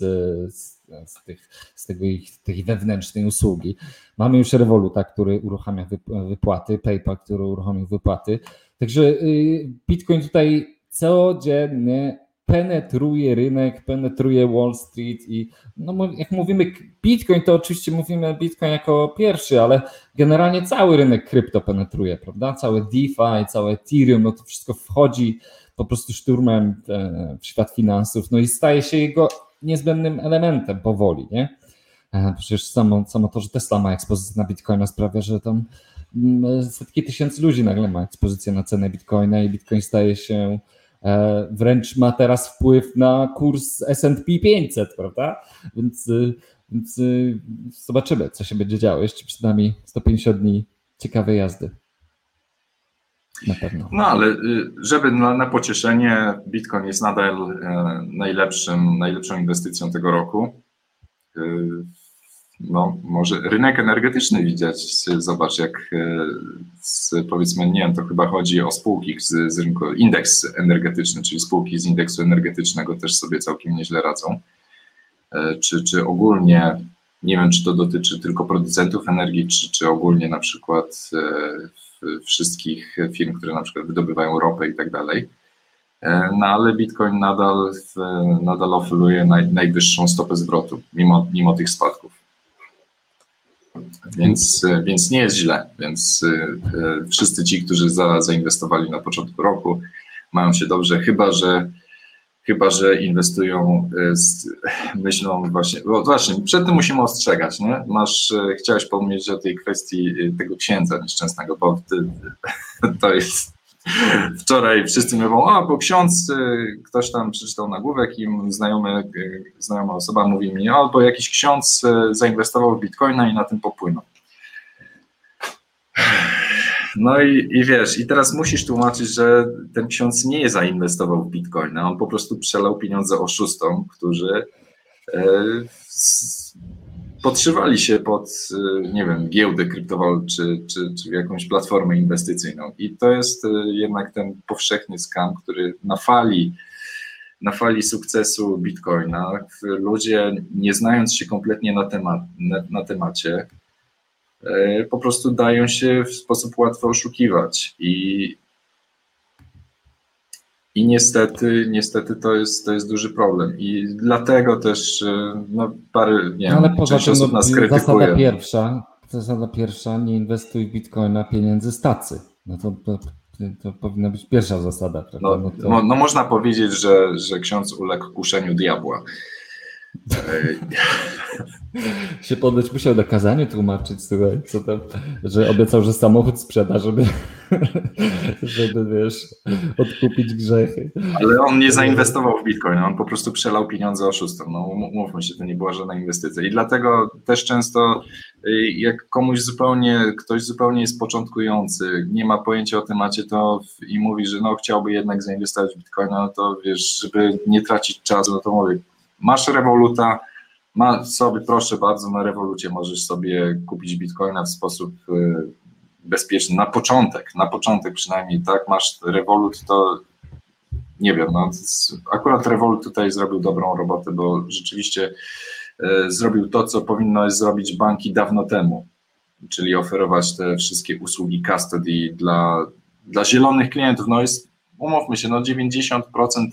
z, z, tych, z tego ich, tej wewnętrznej usługi. Mamy już Revoluta, który uruchamia wypłaty, PayPal, który uruchomił wypłaty. Także y, Bitcoin tutaj codziennie penetruje rynek, penetruje Wall Street i no, jak mówimy Bitcoin, to oczywiście mówimy Bitcoin jako pierwszy, ale generalnie cały rynek krypto penetruje, prawda? Całe DeFi, całe Ethereum, no to wszystko wchodzi po prostu szturmem e, w świat finansów, no i staje się jego niezbędnym elementem powoli, nie? E, przecież samo, samo to, że Tesla ma ekspozycję na Bitcoina sprawia, że tam mm, setki tysięcy ludzi nagle ma ekspozycję na cenę Bitcoina i Bitcoin staje się wręcz ma teraz wpływ na kurs SP 500, prawda? Więc, y, więc y, zobaczymy, co się będzie działo. Jeszcze przed nami 150 dni ciekawej jazdy. Na pewno. No ale y, żeby na, na pocieszenie, Bitcoin jest nadal e, najlepszym, najlepszą inwestycją tego roku no, może rynek energetyczny widzieć. Zobacz, jak e, z, powiedzmy, nie wiem, to chyba chodzi o spółki z, z rynku, indeks energetyczny, czyli spółki z indeksu energetycznego też sobie całkiem nieźle radzą. E, czy, czy ogólnie, nie wiem, czy to dotyczy tylko producentów energii, czy, czy ogólnie na przykład e, wszystkich firm, które na przykład wydobywają ropę i tak dalej. No ale Bitcoin nadal, nadal oferuje naj, najwyższą stopę zwrotu, mimo, mimo tych spadków. Więc, więc nie jest źle. Więc e, wszyscy ci, którzy za, zainwestowali na początku roku, mają się dobrze, chyba że chyba że inwestują e, z myślą właśnie, bo właśnie, przed tym musimy ostrzegać, nie? Masz, e, chciałeś pomnieć o tej kwestii tego księdza nieszczęsnego, bo *laughs* to jest Wczoraj wszyscy mówią, a bo ksiądz, y, ktoś tam przeczytał nagłówek i znajomy, y, znajoma osoba mówi mi, albo jakiś ksiądz y, zainwestował w bitcoina i na tym popłynął. No i, i wiesz, i teraz musisz tłumaczyć, że ten ksiądz nie zainwestował w bitcoina, on po prostu przelał pieniądze oszustom, którzy podszywali się pod, y, nie wiem, giełdę kryptowalut czy, czy, czy jakąś platformę inwestycyjną. I to jest y, jednak ten powszechny skam, który na fali, na fali sukcesu Bitcoina ludzie, nie znając się kompletnie na, temat, na, na temacie, y, po prostu dają się w sposób łatwy oszukiwać. I i niestety, niestety to jest, to jest duży problem. I dlatego też e, no, parę, nie no, Ale poza tym, osób no, nas krytykuje. Zasada pierwsza, zasada pierwsza, nie inwestuj w bitcoina pieniędzy z tacy. No to, to, to powinna być pierwsza zasada. No, no, to... no, można powiedzieć, że, że ksiądz uległ kuszeniu diabła. *laughs* się poddać musiał na kazaniu tłumaczyć, słuchaj, co tam, że obiecał, że samochód sprzeda, żeby, *laughs* żeby wiesz, odkupić grzechy. Ale on nie zainwestował w Bitcoin, on po prostu przelał pieniądze oszustom. No mówmy się, to nie była żadna inwestycja. I dlatego też często y, jak komuś zupełnie, ktoś zupełnie jest początkujący, nie ma pojęcia o temacie, to i mówi, że no chciałby jednak zainwestować w Bitcoina, no to wiesz, żeby nie tracić czasu, no to mówię, masz Revoluta, ma sobie, proszę bardzo, na Revolucie możesz sobie kupić bitcoina w sposób y, bezpieczny, na początek, na początek przynajmniej, tak, masz Revolut, to nie wiem, no, akurat Revolut tutaj zrobił dobrą robotę, bo rzeczywiście y, zrobił to, co powinno zrobić banki dawno temu, czyli oferować te wszystkie usługi custody dla, dla zielonych klientów. No jest umówmy się, no 90%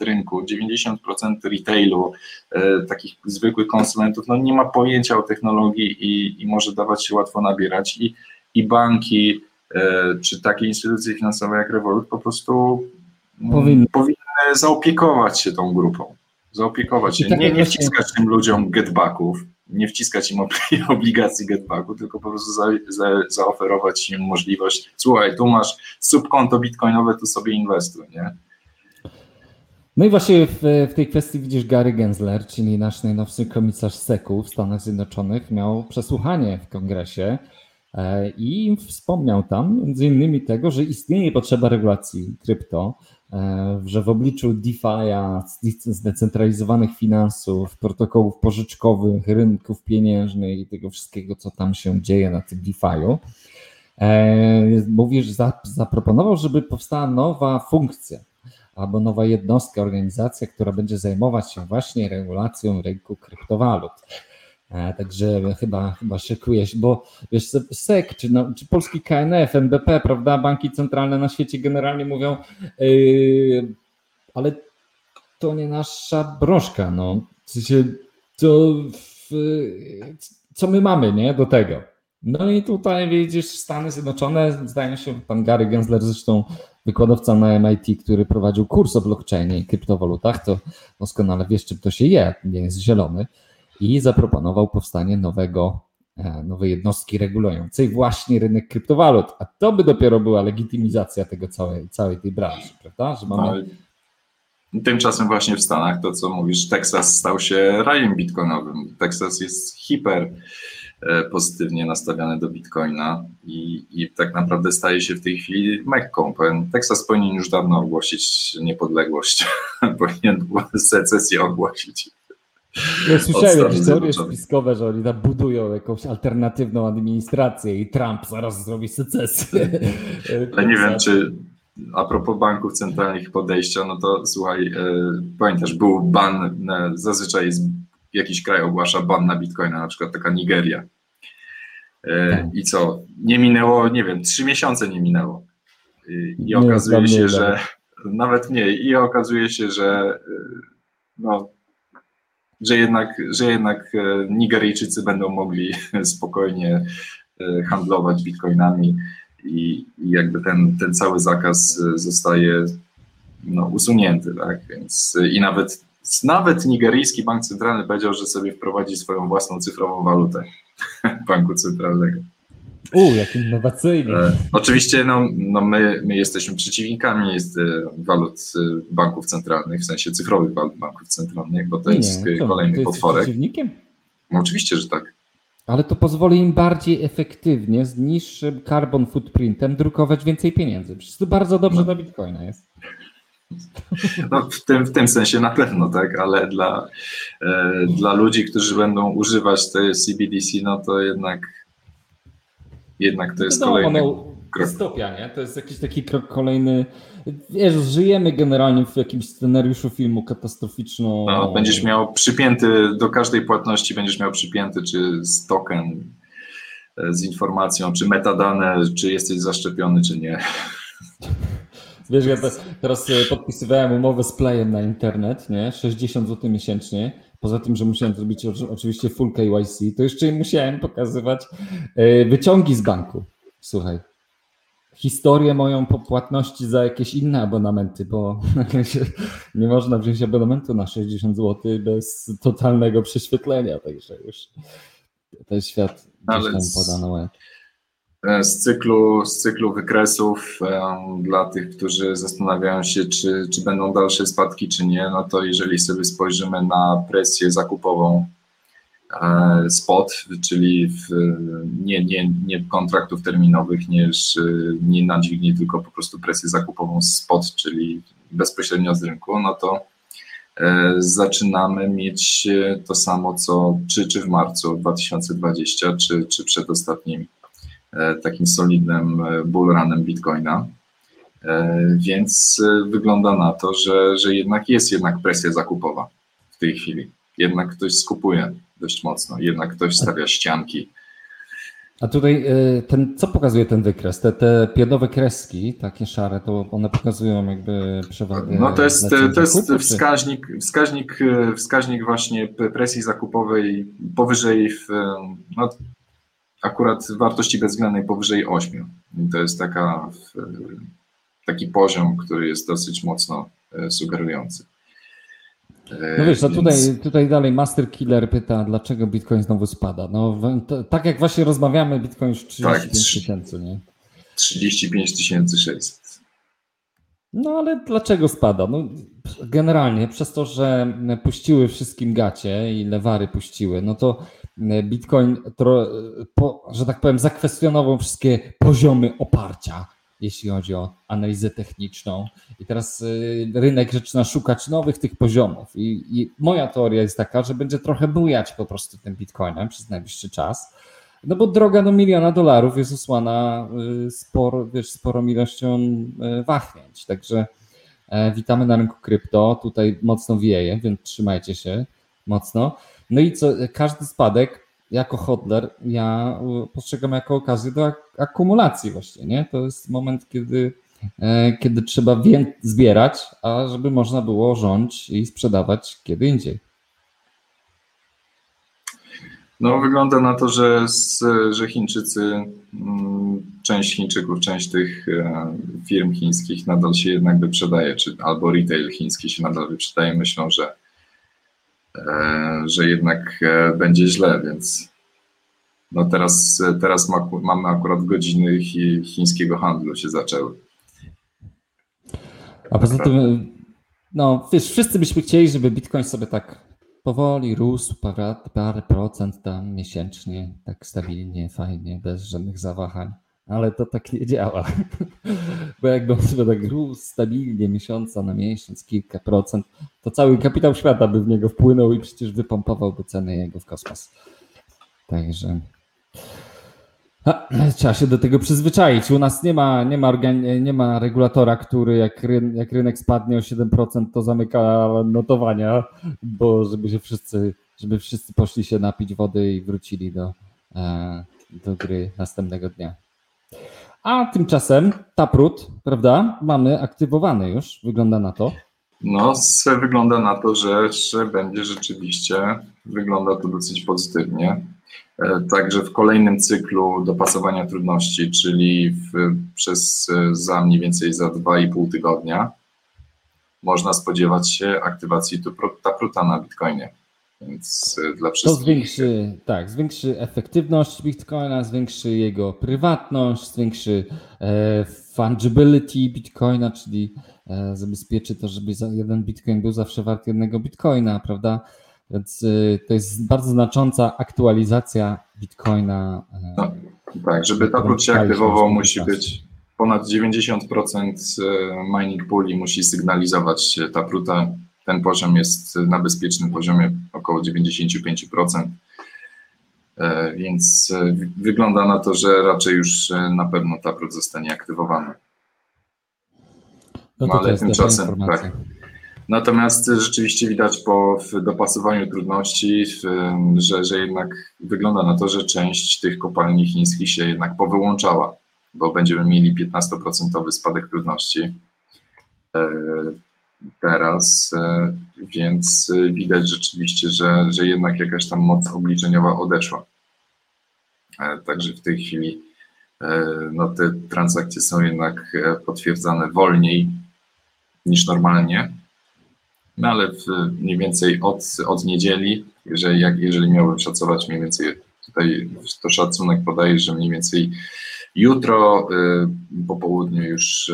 rynku, 90% retailu, e, takich zwykłych konsumentów, no nie ma pojęcia o technologii i, i może dawać się łatwo nabierać i, i banki, e, czy takie instytucje finansowe jak Revolut po prostu mm, powinny, powinny zaopiekować się tą grupą. Zaopiekować się. Nie, nie wciskać tym ludziom getbacków, nie wciskać im *laughs* obligacji getbacku, tylko po prostu za, za, zaoferować im możliwość, słuchaj, tu masz subkonto bitcoinowe, tu sobie inwestuj, nie? No i właśnie w, w, tej kwestii widzisz Gary Gensler, czyli nasz najnowszy komisarz SEC-u w Stanach Zjednoczonych, miał przesłuchanie w kongresie e, i wspomniał tam między innymi tego, że istnieje potrzeba regulacji krypto, że w obliczu DeFi'a, zdecentralizowanych finansów, protokołów pożyczkowych, rynków pieniężnych i tego wszystkiego, co tam się dzieje na tym DeFi'u, e, mówisz, zaproponował, żeby powstała nowa funkcja, albo nowa jednostka, organizacja, która będzie zajmować się właśnie regulacją rynku kryptowalut. E, także chyba, chyba szykuje się, bo wiesz, SEC, czy, no, czy polski KNF, NBP, prawda, banki centralne na świecie generalnie mówią, yy, ale to nie nasza broszka, no. W sensie, to w, co my mamy, nie, do tego. No i tutaj widzisz Stany Zjednoczone, zdaje się, pan Gary Gensler zresztą wykładowca na MIT, który prowadził kurs o blockchainie i kryptowalutach, to doskonale wiesz, czym to się je, nie jest zielony, i zaproponował powstanie nowego, e, nowej jednostki regulującej właśnie rynek kryptowalut. A to by dopiero była legitymizacja tego całej, całej tej branży, prawda? Że mamy... Tymczasem właśnie w Stanach to, co mówisz, Teksas stał się rajem bitcoinowym. Teksas jest hiper E, pozytywnie nastawiony do Bitcoina i, i tak naprawdę staje się w tej chwili Mekką. Teksas powinien już dawno ogłosić niepodległość, *laughs* powinien secesję ogłosić. Ja słyszałem jakieś teorie spiskowe, że oni tam budują jakąś alternatywną administrację i Trump zaraz zrobi secesję. *laughs* Ale nie wiem, czy a propos banków centralnych podejścia, no to słuchaj, e, pamiętasz, był ban, e, zazwyczaj jest jakiś kraj ogłasza ban na bitcoina, na przykład taka Nigeria. E, tak. I co? Nie minęło, nie wiem, trzy miesiące nie minęło. I, okazuje się, że nawet mniej. I okazuje się, że no, że jednak, że jednak e, Nigeryjczycy będą mogli *laughs* spokojnie handlować bitcoinami i, i jakby ten, ten cały zakaz zostaje no, usunięty, tak? Więc i nawet nawet nigeryjski bank centralny powiedział, że sobie wprowadzi swoją własną cyfrową walutę *laughs* banku centralnego. U, jak innowacyjnie. E, oczywiście no, no my, my jesteśmy przeciwnikami jest, e, walut e, banków centralnych, w sensie cyfrowych walut banków centralnych, bo to nie, jest to, kolejny to potworek. przeciwnikiem? No, oczywiście, że tak. Ale to pozwoli im bardziej efektywnie, z niższym carbon footprintem drukować więcej pieniędzy. Przecież to bardzo dobrze no. dla Bitcoina jest. *laughs* No, w, tym, w tym sensie na pewno, tak, ale dla, e, dla ludzi, którzy będą używać tej CBDC, no to jednak, jednak to jest no, kolejny no, krok. Stopia, nie? To jest jakiś taki krok kolejny. Wiesz, żyjemy generalnie w jakimś scenariuszu filmu katastroficzną. No, będziesz miał przypięty, do każdej płatności będziesz miał przypięty, czy z token, e, z informacją, czy metadane, czy jesteś zaszczepiony, czy nie. *laughs* Wiesz, ja teraz podpisywałem umowę z Playem na internet, nie? 60 zł miesięcznie. Poza tym, że musiałem zrobić oczywiście full KYC, to jeszcze musiałem pokazywać e, wyciągi z banku. Słuchaj, historię moją po płatności za jakieś inne abonamenty, bo *laughs* nie można wziąć abonamentu na 60 zł bez totalnego prześwietlenia, także już ten świat gdzieś tam podano z cyklu, z cyklu wykresów e, dla tych, którzy zastanawiają się, czy, czy będą dalsze spadki, czy nie, no to jeżeli sobie spojrzymy na presję zakupową e, spot, czyli w, nie, nie, nie kontraktów terminowych, nie, nie na dźwigni, tylko po prostu presję zakupową spot, czyli bezpośrednio z rynku, no to zaczynamy mieć to samo, co czy, czy w marcu 2020, czy, czy przed E, takim solidnym e, bullrunem Bitcoina. E, więc wygląda na to, że, że jednak jest jednak presja zakupowa w tej chwili. Jednak ktoś skupuje dość mocno, jednak ktoś stawia ścianki. A tutaj ten, co pokazuje ten wykres? Te, te pionowe kreski, takie szare, to one pokazują jakby przewagę. No to jest, to jest wskaźnik, wskaźnik, wskaźnik właśnie presji zakupowej powyżej, w, no, akurat wartości bezwzględnej powyżej 8. I to jest taka, taki poziom, który jest dosyć mocno e, sugerujący. No wiesz, a tutaj, tutaj dalej Master Killer pyta, dlaczego Bitcoin znowu spada. No to, tak jak właśnie rozmawiamy, Bitcoin już 35 tak, tysięcy, nie? 35 600. No ale dlaczego spada? No, generalnie przez to, że puściły wszystkim gacie i lewary puściły, no to Bitcoin, że tak powiem, zakwestionował wszystkie poziomy oparcia jeśli chodzi o analizę techniczną. I teraz y, rynek zaczyna szukać nowych tych poziomów. I, I, moja teoria jest taka, że będzie trochę bujać po prostu tym bitcoinem przez najbliższy czas. No bo droga do miliona dolarów jest usłana sporo, wiesz, sporą ilością wahnięć. Także e, witamy na rynku krypto. Tutaj mocno wieje, więc trzymajcie się mocno. No i co, każdy spadek jako hodler ja postrzegam jako okazję do ak akumulacji właśnie, nie? To jest moment, kiedy, e, kiedy trzeba zbierać, a żeby można było rządzić i sprzedawać kiedy indziej. No, wygląda na to, że, że Chińczycy, mm, część Chińczyków, część tych e, firm chińskich nadal się jednak wyprzedaje, czy albo retail chiński się nadal wyprzedaje. Myślą, że że jednak e, będzie źle, więc no teraz, teraz mamy akurat godziny chińskiego handlu się zaczęły. A poza tym, no wiesz, wszyscy byśmy chcieli, żeby Bitcoin sobie tak powoli rósł parę, parę procent tam miesięcznie, tak stabilnie, fajnie, bez żadnych zawahań ale to tak nie działa. Bo jakby on sobie tak rósł stabilnie miesiąca na miesiąc, kilka procent, to cały kapitał świata by w niego wpłynął i przecież wypompowałby ceny jego w kosmos. Także a, trzeba się do tego przyzwyczaić. U nas nie ma, nie ma, nie ma regulatora, który jak, jak rynek spadnie o 7%, to zamyka notowania, bo żeby się wszyscy, żeby wszyscy poszli się napić wody i wrócili do, e, do gry następnego dnia. A tymczasem Taprut, prawda, mamy aktywowany już, wygląda na to. No, wygląda na to, że, że będzie rzeczywiście, wygląda to dosyć pozytywnie. E, także w kolejnym cyklu dopasowania trudności, czyli w, przez e, za mniej więcej za 2,5 tygodnia, można spodziewać się aktywacji Tapruta na Bitcoinie. Więc e, dla wszystkich. To zwiększy, tak, zwiększy efektywność Bitcoina, zwiększy jego prywatność, zwiększy e, fungibility Bitcoina, czyli e, zabezpieczy to, żeby jeden Bitcoin był zawsze wart jednego Bitcoina, prawda? Więc e, to jest bardzo znacząca aktualizacja Bitcoina. No, tak, żeby ta się aktywował, musi być ponad 90% e, mining pooli musi sygnalizować ta pruta ten poziom jest na bezpiecznym poziomie około 95%. E, więc e, wygląda na to, że raczej już e, na pewno Taproot zostanie aktywowany. No, no ale tymczasem tak. Natomiast rzeczywiście widać po dopasowaniu trudności, że, że jednak wygląda na to, że część tych kopalni chińskich się jednak powyłączała, bo będziemy mieli 15% spadek trudności teraz, e, więc e, widać rzeczywiście, że, że jednak jakaś tam moc obliczeniowa odeszła. E, także w tej chwili no, te transakcje są jednak potwierdzane wolniej niż normalnie, no ale w, mniej więcej od, od niedzieli, jeżeli, jak, jeżeli miałbym szacować mniej więcej, tutaj to szacunek podaje, że mniej więcej Jutro po południu już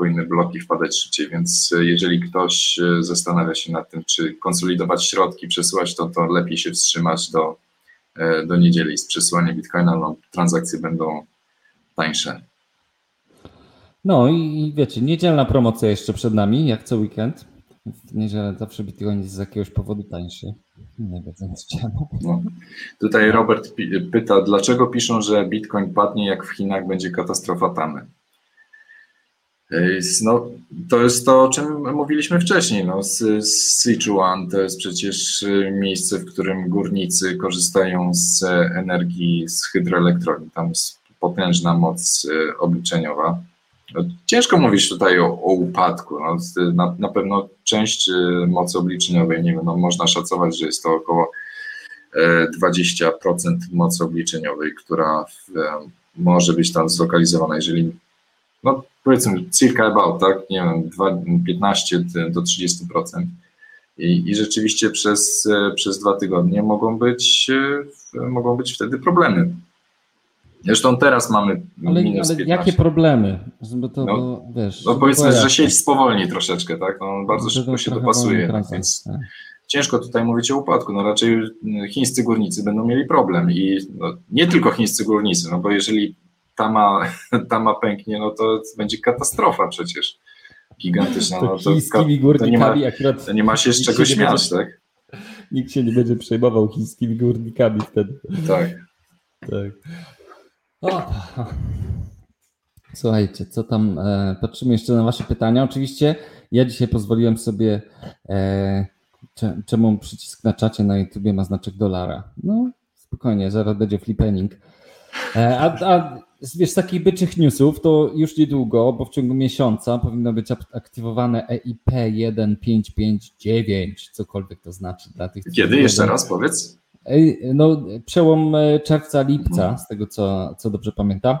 powinny bloki wpadać szybciej, więc y, jeżeli ktoś zastanawia się nad tym, czy konsolidować środki, przesyłać to, to lepiej się wstrzymać do, do niedzieli z przesyłaniem bitcoina, no, transakcje będą tańsze. No i wiecie, niedzielna promocja jeszcze przed nami, jak co weekend. W niedzielę zawsze bitcoin jest z jakiegoś powodu tańszy. Nie czemu. No. Tutaj Robert pyta, dlaczego piszą, że Bitcoin padnie, jak w Chinach będzie katastrofa tamy? No, to jest to, o czym mówiliśmy wcześniej. No, Sichuan to jest przecież y, miejsce, w którym górnicy korzystają z energii z hydroelektrowni. Tam jest potężna moc y, obliczeniowa. No, ciężko mówić tutaj o, o upadku. No, na, na, pewno część y, mocy obliczeniowej, nie wiem, no, można szacować, że jest to około 20% e, mocy obliczeniowej, która w, e, może być tam zlokalizowana, jeżeli, no powiedzmy, circa about, tak, nie wiem, 2, 15 do 30%. I, i rzeczywiście przez, przez dwa tygodnie mogą być, mogą być wtedy problemy. Zresztą teraz mamy ale, minus ale jakie problemy? Bo to, no, bo, wiesz, no powiedzmy, że sieć spowolni troszeczkę, tak? No, bardzo szybko się dopasuje, tak, więc tak. ciężko tutaj mówić o upadku. No raczej chińscy górnicy będą mieli problem i no, nie tylko chińscy górnicy, no bo jeżeli tama, *laughs* tama pęknie, no to będzie katastrofa przecież gigantyczna. No, to, to, nie ma, akurat to nie ma się z czego śmiać, będzie, tak? Nikt się nie będzie przejmował chińskimi górnikami wtedy. Tak. tak. O. Słuchajcie, co tam? E, patrzymy jeszcze na Wasze pytania. Oczywiście ja dzisiaj pozwoliłem sobie, e, czemu przycisk na czacie na YouTubie ma znaczek dolara. No spokojnie, zaraz będzie flipening. E, a, a wiesz, z takich byczych newsów to już niedługo, bo w ciągu miesiąca powinno być aktywowane EIP 1559, cokolwiek to znaczy dla tych. Kiedy? Jeszcze raz powiedz. No, przełom e, czerwca, lipca, z tego co, co dobrze pamiętam,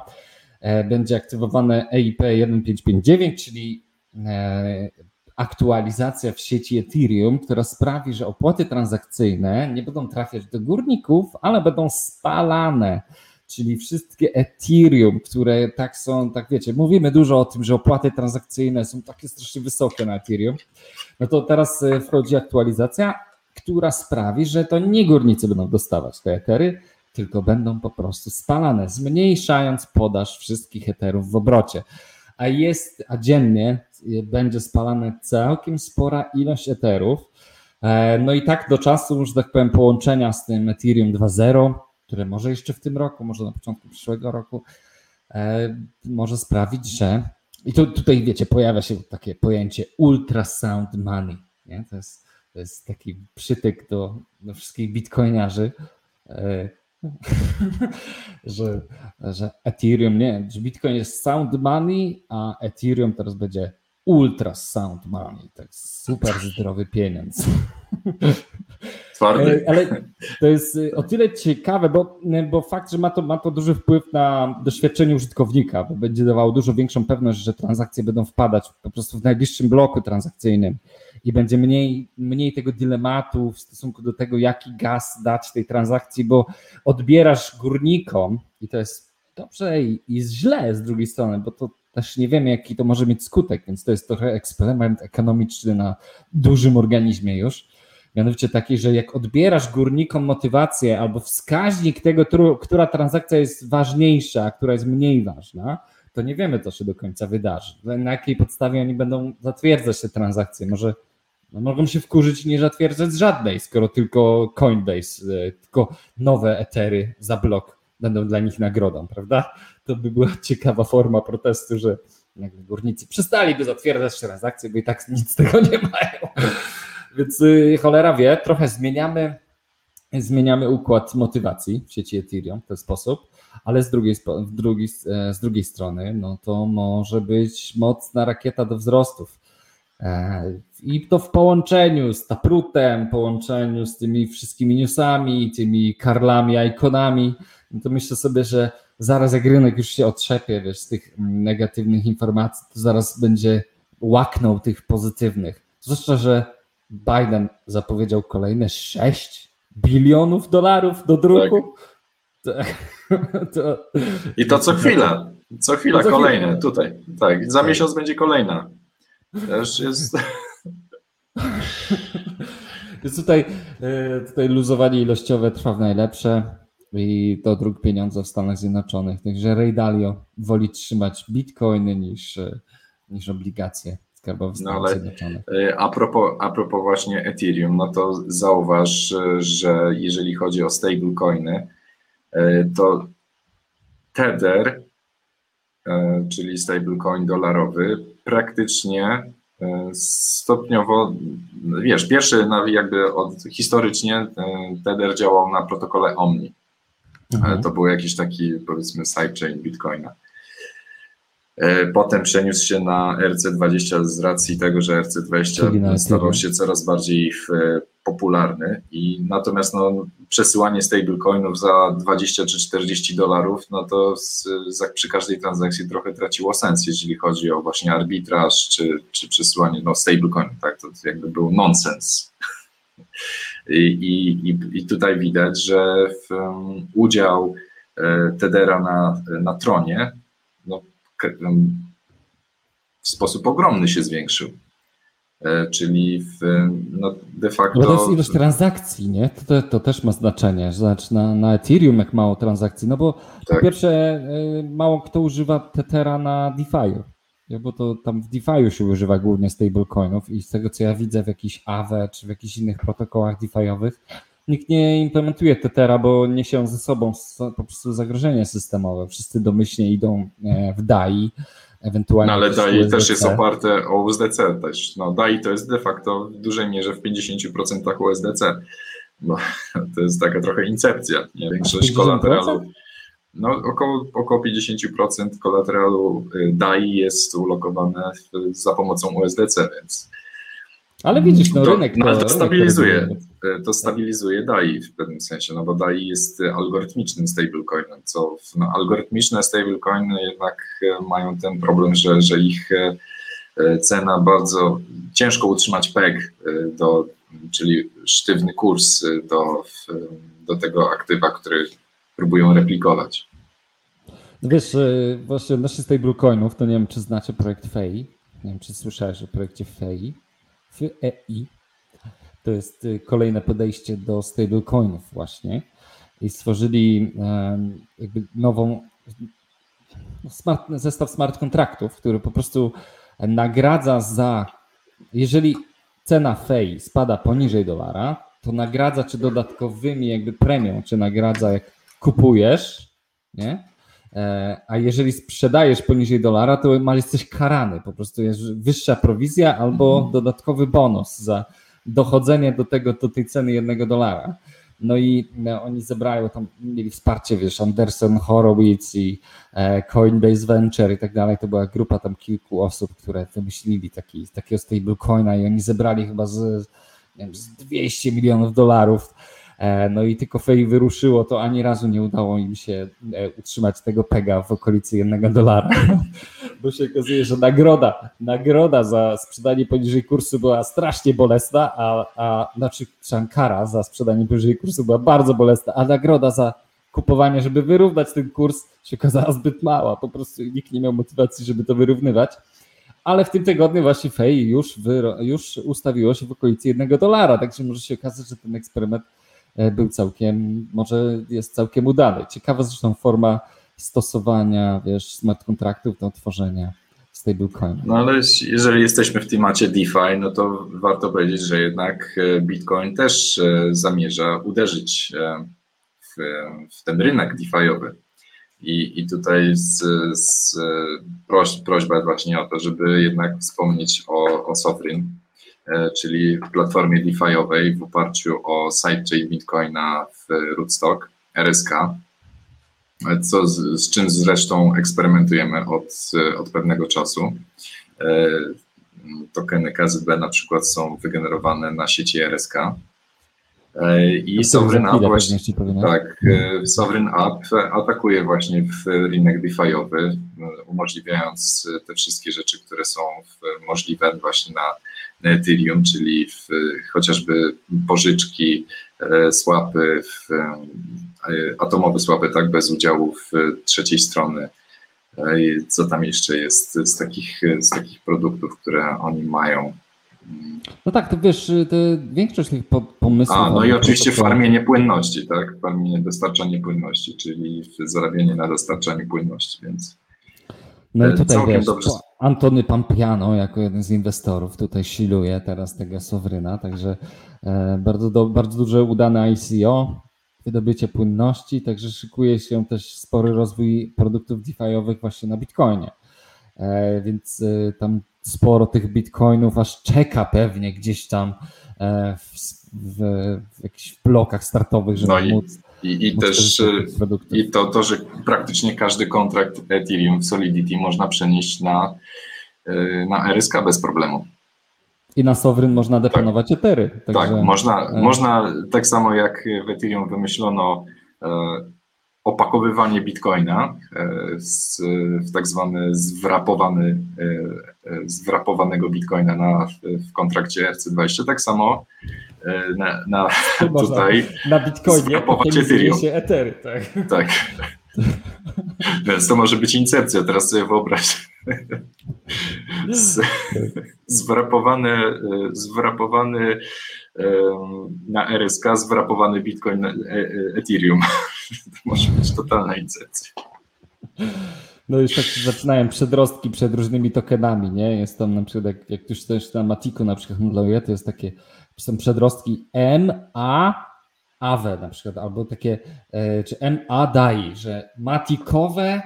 e, będzie aktywowane EIP 1559, czyli e, aktualizacja w sieci Ethereum, która sprawi, że opłaty transakcyjne nie będą trafiać do górników, ale będą spalane. Czyli wszystkie Ethereum, które tak są, tak wiecie, mówimy dużo o tym, że opłaty transakcyjne są takie strasznie wysokie na Ethereum. No to teraz wchodzi aktualizacja która sprawi, że to nie górnicy będą dostawać te etery, tylko będą po prostu spalane, zmniejszając podaż wszystkich eterów w obrocie. A jest, a dziennie będzie spalane całkiem spora ilość eterów. E, no i tak do czasu, że tak powiem, połączenia z tym Ethereum 2.0, które może jeszcze w tym roku, może na początku przyszłego roku, e, może sprawić, że. I tu, tutaj wiecie, pojawia się takie pojęcie ultrasound money. Nie? To jest to jest taki przytyk do, do wszystkich bitcoiniarzy, e, *laughs* że, że Ethereum, nie, że Bitcoin jest sound money, a Ethereum teraz będzie ultra sound money. Tak super zdrowy pieniądz. *laughs* Twardy. Ale to jest y, o tyle ciekawe, bo, bo fakt, że ma to, ma to duży wpływ na doświadczenie użytkownika, bo będzie dawało dużo większą pewność, że transakcje będą wpadać po prostu w najbliższym bloku transakcyjnym i będzie mniej, mniej tego dylematu w stosunku do tego, jaki gaz dać tej transakcji, bo odbierasz górnikom i to jest dobrze i, i źle z drugiej strony, bo to też nie wiemy, jaki to może mieć skutek, więc to jest trochę eksperyment ekonomiczny na dużym organizmie już. Mianowicie taki, że jak odbierasz górnikom motywację albo wskaźnik tego, która transakcja jest ważniejsza, a która jest mniej ważna, to nie wiemy, co się do końca wydarzy. Na jakiej podstawie oni będą zatwierdzać te transakcje. Może no mogą się wkurzyć i nie zatwierdzać żadnej, skoro tylko Coinbase, e, tylko nowe etery za blok będą dla nich nagrodą, prawda? To by była ciekawa forma protestu, że górnicy przestaliby zatwierdzać transakcje, bo i tak nic z tego nie mają. Więc y, cholera wie, trochę zmieniamy, zmieniamy układ motywacji w sieci Ethereum w ten sposób, ale z drugiej, e, z drugiej strony, no to może być mocna rakieta do wzrostów. E, I to w połączeniu z Taprutem, połączeniu z tymi wszystkimi newsami, tymi karlami, ikonami, no to myślę sobie, że zaraz jak rynek już się otrzepie wiesz, z tych negatywnych informacji, to zaraz będzie łaknął tych pozytywnych. Zwłaszcza, że Biden zapowiedział kolejne 6 bilionów dolarów do druku. Tak. *laughs* To, I to co chwila. Co chwila co kolejne tutaj. Tak, za tak. miesiąc będzie kolejna. Też jest. *laughs* Więc tutaj, e, tutaj luzowanie ilościowe trwa w najlepsze i to druk pieniądza w Stanach Zjednoczonych. Także Ray Dalio woli trzymać bitcoiny niż, e, niż obligacje skarbowe w no Zjednoczonych. E, a propos, a propos właśnie Ethereum, no to zauważ, że jeżeli chodzi o stablecoiny, to Tether, czyli stablecoin dolarowy, praktycznie e, stopniowo, wiesz, pierwszy jakby od, historycznie e, Tether działał na protokole Omni. Mhm. To był jakiś taki powiedzmy sidechain Bitcoina. E, potem przeniósł się na RC20 z racji tego, że RC20 stawał się coraz bardziej popularny. I natomiast no, przesyłanie stablecoinów za 20 czy 40 dolarów, no to z, przy każdej transakcji trochę traciło sens, jeżeli chodzi o właśnie arbitraż czy, czy przesyłanie no, stablecoinów, tak, to jakby był nonsens. *laughs* I, i, I tutaj widać, że w, um, udział e, Tedera na, na tronie w sposób ogromny się zwiększył. E, czyli w, no de facto. Bo to jest ilość transakcji, nie? To, to, to też ma znaczenie. Znaczy na, na Ethereum jak mało transakcji, no bo tak. po pierwsze e, mało kto używa Tethera na DeFi. Bo to tam w DeFi się używa głównie stablecoinów i z tego co ja widzę w jakichś AWE czy w jakichś innych protokołach DeFi'owych, nikt nie implementuje Tethera, bo niesie ze sobą po prostu zagrożenie systemowe. Wszyscy domyślnie idą e, w DAI, ewentualnie. No ale DAI USDC. też jest oparte o USDC też. No DAI to jest de facto w dużej mierze w 50% USDC. No, *laughs* to jest taka trochę incepcja. Nie? Większość kolaterału. No, około, około 50% kolaterału DAI jest ulokowane za pomocą USDC, więc. Ale widzisz, no rynek. No, ale to stabilizuje. E, to stabilizuje DAI w pewnym sensie, no bo DAI jest algorytmicznym stablecoinem, co no, algorytmiczne stablecoiny jednak e, mają ten problem, że, że ich e, cena bardzo ciężko utrzymać PEG, do, czyli sztywny kurs do, do tego aktywa, który próbują replikować. No wiesz, właśnie odnośnie stablecoinów, to nie wiem, czy znacie projekt FEI. Nie wiem, czy słyszałeś o projekcie FEI. FEI to jest y, kolejne podejście do stablecoinów właśnie i stworzyli jakby nową smart, zestaw smart kontraktów, który po prostu nagradza za, jeżeli cena FEI spada poniżej dolara, to nagradza czy dodatkowymi jakby premią, czy nagradza jak kupujesz, nie? E, a jeżeli sprzedajesz poniżej dolara, to jesteś karany, po prostu jest wyższa prowizja albo mhm. dodatkowy bonus za dochodzenie do tego, do tej ceny jednego dolara. No i no, oni zebrają tam, mieli wsparcie, wiesz, Anderson Horowitz i e, Coinbase Venture i tak dalej. To była grupa tam kilku osób, które wymyślili taki, takiego stablecoina i oni zebrali chyba z, wiem, z 200 milionów dolarów no i tylko Fej wyruszyło, to ani razu nie udało im się e, utrzymać tego pega w okolicy jednego dolara, *laughs* bo się okazuje, że nagroda, nagroda za sprzedanie poniżej kursu była strasznie bolesna, a, a znaczy kara za sprzedanie poniżej kursu była bardzo bolesna, a nagroda za kupowanie, żeby wyrównać ten kurs się okazała zbyt mała, po prostu nikt nie miał motywacji, żeby to wyrównywać. Ale w tym tygodniu właśnie Fej już, już ustawiło się w okolicy jednego dolara, także może się okazać, że ten eksperyment E, był całkiem, może jest całkiem udany. Ciekawa zresztą forma stosowania, wiesz, smart kontraktów do tworzenia stablecoin. No ale jeżeli jesteśmy w temacie DeFi, no to warto powiedzieć, że jednak e, Bitcoin też e, zamierza uderzyć w, w ten rynek DeFi'owy. I, I tutaj z, z proś, prośba właśnie o to, żeby jednak wspomnieć o, o Sovereign, E, czyli w platformie DeFi'owej w oparciu o sidechain Bitcoina w Rootstock, RSK, co z, z czym zresztą eksperymentujemy od, od pewnego czasu. E, tokeny KZB na przykład są wygenerowane na sieci RSK. E, I Sovereign App, właśnie, tak, Sovereign App atakuje właśnie w rynek DeFi'owy, umożliwiając te wszystkie rzeczy, które są możliwe właśnie na Ethereum, czyli w, chociażby pożyczki, e, słapy, w, e, atomowe słapy, tak, bez udziału w trzeciej strony. E, co tam jeszcze jest z takich, z takich produktów, które oni mają? No tak, to wiesz, to większość tych pomysłów. A, no i oczywiście farmienie płynności, tak? Farmienie, dostarczanie płynności, czyli zarabianie na dostarczaniu płynności, więc. No i tutaj wiesz, dobrze... Antony Pampiano jako jeden z inwestorów tutaj siluje teraz tego Sowryna, także e, bardzo, do, bardzo duże udane ICO, wydobycie płynności, także szykuje się też spory rozwój produktów DeFi'owych właśnie na Bitcoinie. E, więc e, tam sporo tych bitcoinów aż czeka pewnie gdzieś tam w, w, w jakichś blokach startowych, żeby no móc i, i też i to, to, że praktycznie każdy kontrakt Ethereum w Solidity można przenieść na, e, na RSK bez problemu. I na Sovereign można deponować tak. etery. Także, tak, można, e... można tak samo jak w Ethereum wymyślono e, opakowywanie bitcoina z, w tak zwany zwrapowany, zwrapowanego bitcoina na, w kontrakcie RC20, tak samo na, na *laughs* tutaj na bitcoinie Ethereum. się etery, tak. tak. *laughs* Więc to może być incepcja, teraz sobie wyobraź. Z, zwrapowany, zwrapowany na RSK, zwrapowany bitcoin e, e, Ethereum. *laughs* To może być totalna incepcja. No już tak zaczynają przedrostki przed różnymi tokenami, nie? Jest tam na przykład, jak, jak ktoś też na Matiku na przykład handluje, to jest takie, są przedrostki M, A, AWE na przykład, albo takie, e, czy MA DAI, że matikowe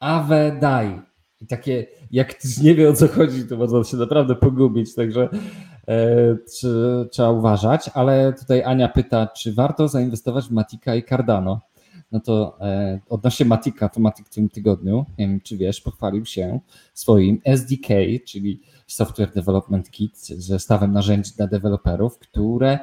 AWE DAI. I takie, jak ktoś nie wie o co chodzi, to można się naprawdę pogubić, także e, trzeba uważać. Ale tutaj Ania pyta, czy warto zainwestować w Matika i Cardano? No to e, odnośnie Matika, to Matik w tym tygodniu, nie wiem czy wiesz, pochwalił się swoim SDK, czyli Software Development Kit, zestawem narzędzi dla deweloperów, które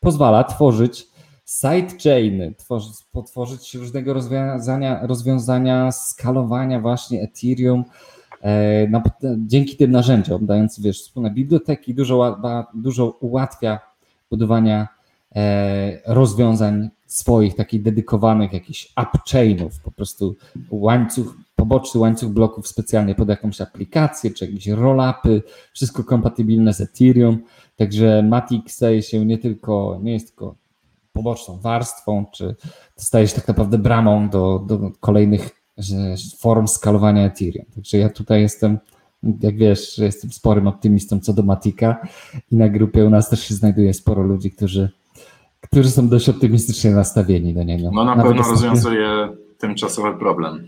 pozwala tworzyć sidechainy, tworzyć, potworzyć różnego rozwiązania, rozwiązania skalowania właśnie Ethereum e, na, dzięki tym narzędziom, dając wiesz, wspólne biblioteki, dużo, dużo ułatwia budowania e, rozwiązań swoich, takich dedykowanych jakichś upchainów, po prostu łańcuch, poboczny łańcuch bloków specjalnie pod jakąś aplikację, czy jakieś rollupy, wszystko kompatybilne z Ethereum, także Matic staje się nie tylko, nie jest tylko poboczną warstwą, czy staje się tak naprawdę bramą do, do kolejnych form skalowania Ethereum. Także ja tutaj jestem, jak wiesz, jestem sporym optymistą co do Matika i na grupie u nas też się znajduje sporo ludzi, którzy, którzy są dość optymistycznie nastawieni do niego. No na nawet pewno rozwiązuje tymczasowy problem.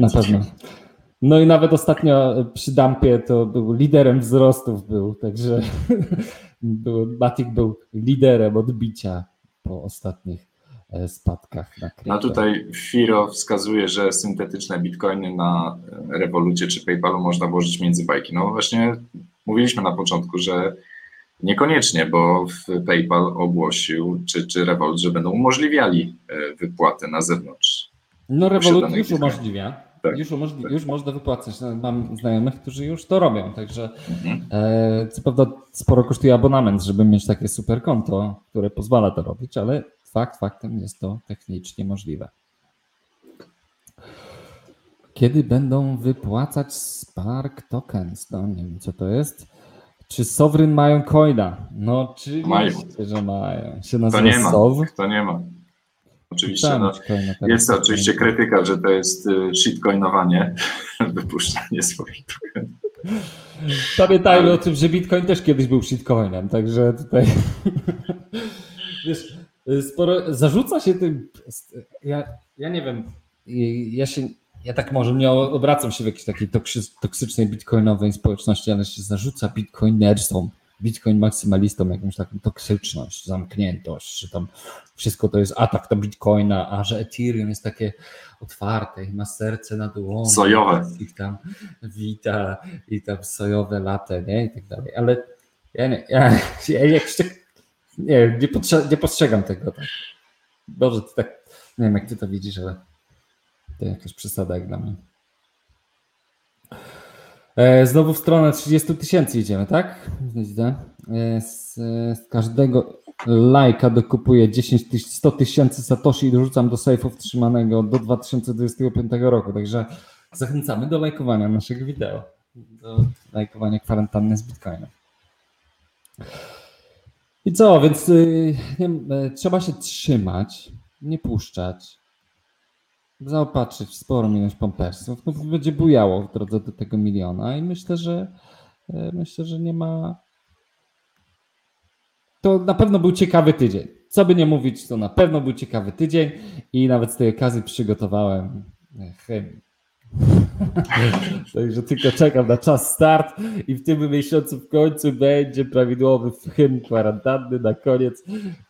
Na pewno. No i nawet ostatnio przy Dampie to był liderem wzrostów był, także *laughs* był, Matic był liderem odbicia po ostatnich e, spadkach. No tutaj Firo wskazuje, że syntetyczne bitcoiny na e, Revolucie czy PayPalu można włożyć między bajki. No właśnie mówiliśmy na początku, że niekoniecznie, bo PayPal ogłosił, czy, czy Revolut, że będą umożliwiali e, wypłaty na zewnątrz. No Revolut już umożliwia. Tak, już, umożli- tak. już można wypłacać. No, mam znajomych, którzy już to robią, także mhm. e, co prawda sporo kosztuje abonament, żeby mieć takie super konto, które pozwala to robić, ale fakt faktem jest to technicznie możliwe. Kiedy będą wypłacać Spark Tokens? No nie wiem, co to jest. Czy Sovereign mają coina? No oczywiście, mają. że mają. Się nazywa to nie ma. To nie ma. Oczywiście no, jest to oczywiście krytyka, że to jest y, shitcoinowanie, *laughs* wypuszczanie swoich tokenów. Pamiętajmy Ale... o tym, że Bitcoin też kiedyś był shitcoinem, także tutaj *laughs* wiesz, sporo zarzuca się tym. Ja, ja nie wiem, ja się ja tak może nie obracam się w jakiejś takiej toksycznej bitcoinowej społeczności, ale się zarzuca bitcoinersom Bitcoin maksymalistom jakąś taką toksyczność, zamkniętość, że tam wszystko to jest atak na Bitcoina, a że Ethereum jest takie otwarte i ma serce na dłoni. Sojowe. I tam wita i tam sojowe late, nie? I tak dalej. Ale ja nie, ja, ja jakoś tak, nie, nie postrzegam tego tak. Dobrze, ty tak, nie wiem jak ty to widzisz, ale to jakaś przesada jak dla mnie. E, znowu w stronę 30 tysięcy idziemy, tak? E, z, z każdego lajka dokupuję 10 100 tysięcy satoshi i dorzucam do sejfu trzymanego do 2025 roku. Także zachęcamy do lajkowania naszych wideo, do lajkowania kwarantanny z Bitcoinem. I co, więc y, nie, e, trzeba się trzymać, nie puszczać, zaopatrzyć w sporą ilość pampersów, no będzie bujało w drodze do tego miliona i myślę, że e, myślę, że nie ma to na pewno był ciekawy tydzień. Co by nie mówić, to na pewno był ciekawy tydzień i nawet z tej okazji przygotowałem e, chemię. *laughs* Także tylko czekam na czas start i w tym miesiącu w końcu będzie prawidłowy hymn kwarantanny na koniec.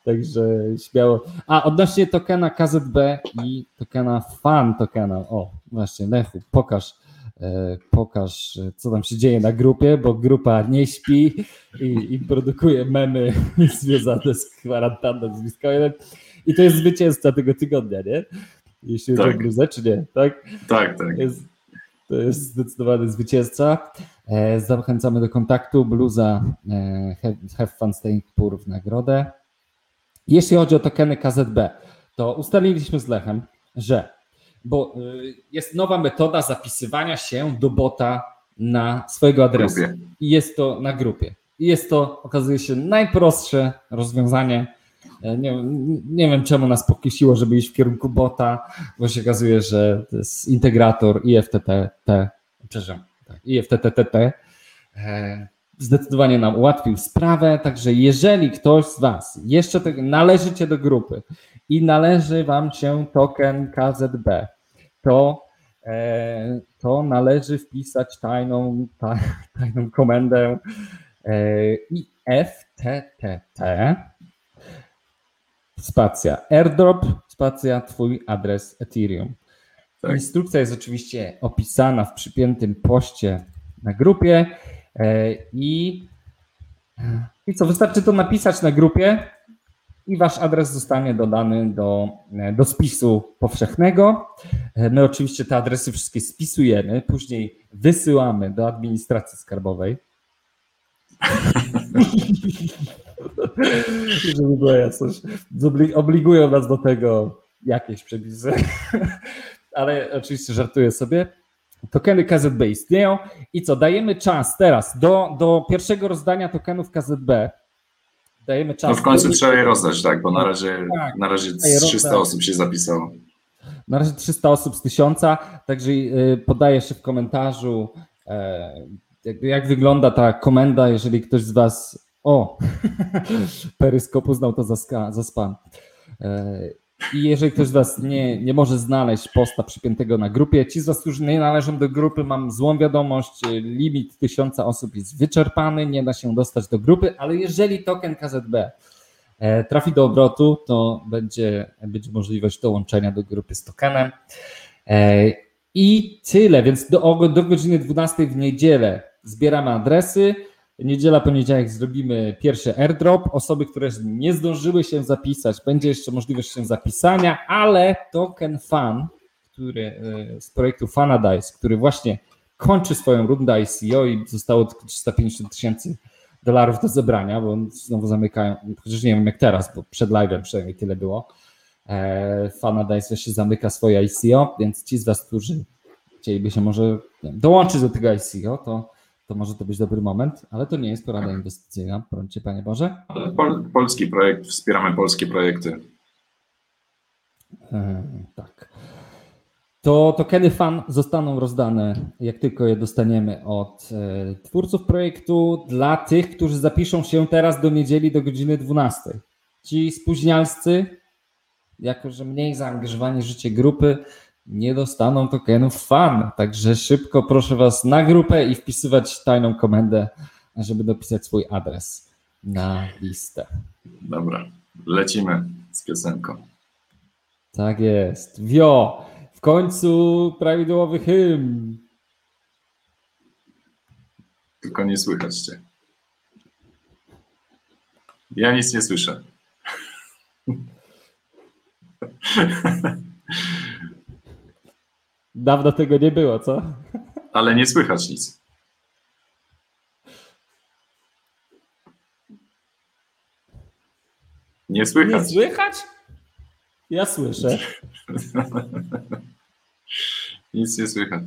Także śmiało. A odnośnie tokena KZB i tokena fan tokena. O, właśnie, Lechu, pokaż e, pokaż, co tam się dzieje na grupie, bo grupa nie śpi i, i produkuje memy *laughs* związane z kwarantanną z Bitcoinem. I to jest zwycięzca tego tygodnia, nie? Jeśli chodzi tak. o bluzę, czy nie? Tak, tak. tak. Jest, to jest zdecydowany zwycięzca. E, zachęcamy do kontaktu. Bluza e, Have Fun Staying Poor w nagrodę. Jeśli chodzi o tokeny KZB, to ustaliliśmy z Lechem, że bo y, jest nowa metoda zapisywania się do bota na swojego adresu. I jest to na grupie. I jest to, okazuje się, najprostsze rozwiązanie. E, nie, nie wiem, czemu nas pokusiło, żeby iść w kierunku bota, bo się okazuje, że to jest integrator IFTTT, przepraszam, tak, IFTTT e, zdecydowanie nam ułatwił sprawę. Także jeżeli ktoś z Was jeszcze należycie do grupy i należy Wam się token KZB, to, e, to należy wpisać tajną, *laughs* tajną komendę e, IFTTT spacja airdrop, spacja Twój adres Ethereum. Tak. Instrukcja jest oczywiście opisana w przypiętym poście na grupie e, i, i co, wystarczy to napisać na grupie i wasz adres zostanie dodany do, do spisu powszechnego. E, my oczywiście te adresy wszystkie spisujemy, później wysyłamy do administracji skarbowej. *laughs* Żeby była jasność. Obligują nas do tego jakieś przepisy. Ale oczywiście żartuję sobie. Tokeny KZB istnieją i co, dajemy czas teraz do, do pierwszego rozdania tokenów KZB dajemy czas. No w końcu trzeba je rozdać, tak, bo na razie, tak, na razie 300 osób się zapisało. Na razie 300 osób z 1000, także y, podaję jeszcze w komentarzu, e, jak wygląda ta komenda, jeżeli ktoś z Was. O! *laughs* Peryskop uznał to za, ska, za spam. E, I jeżeli ktoś z Was nie, nie może znaleźć posta przypiętego na grupie, ci z Was, którzy nie należą do grupy, mam złą wiadomość, limit tysiąca osób jest wyczerpany, nie da się dostać do grupy, ale jeżeli token KZB e, trafi do obrotu, to będzie, będzie możliwość dołączenia do grupy z tokenem. E, I tyle, więc do, do godziny 12 w niedzielę zbieramy adresy. Niedziela, poniedziałek zrobimy pierwszy airdrop. Osoby, które nie zdążyły się zapisać, będzie jeszcze możliwość się zapisania, ale token fan, który e, z projektu Fanadice, który właśnie kończy swoją rundę ICO i zostało tylko 350 tysięcy dolarów do zebrania, bo znowu zamykają, chociaż nie wiem jak teraz, bo przed live'em przynajmniej tyle było. E, Fanadice się zamyka swoje ICO, więc ci z Was, którzy chcieliby się może dołączyć do tego ICO, to to może to być dobry moment, ale to nie jest porada inwestycyjna, proszę Panie Boże. Pol, polski projekt, wspieramy polskie projekty. E, tak. To tokeny fan zostaną rozdane, jak tylko je dostaniemy od e, twórców projektu, dla tych, którzy zapiszą się teraz do niedzieli do godziny 12. Ci spóźnialscy, jako że mniej zaangażowani w życie grupy, nie dostaną tokenów fan. Także szybko proszę Was na grupę i wpisywać tajną komendę, żeby dopisać swój adres na listę. Dobra, lecimy z piosenką. Tak jest. Wio, w końcu prawidłowy hymn. Tylko nie słychać cię. Ja nic nie słyszę. *laughs* Dawno tego nie było, co? Ale nie słychać nic. Nie słychać. Nie słychać? Ja słyszę. *laughs* nic nie słychać.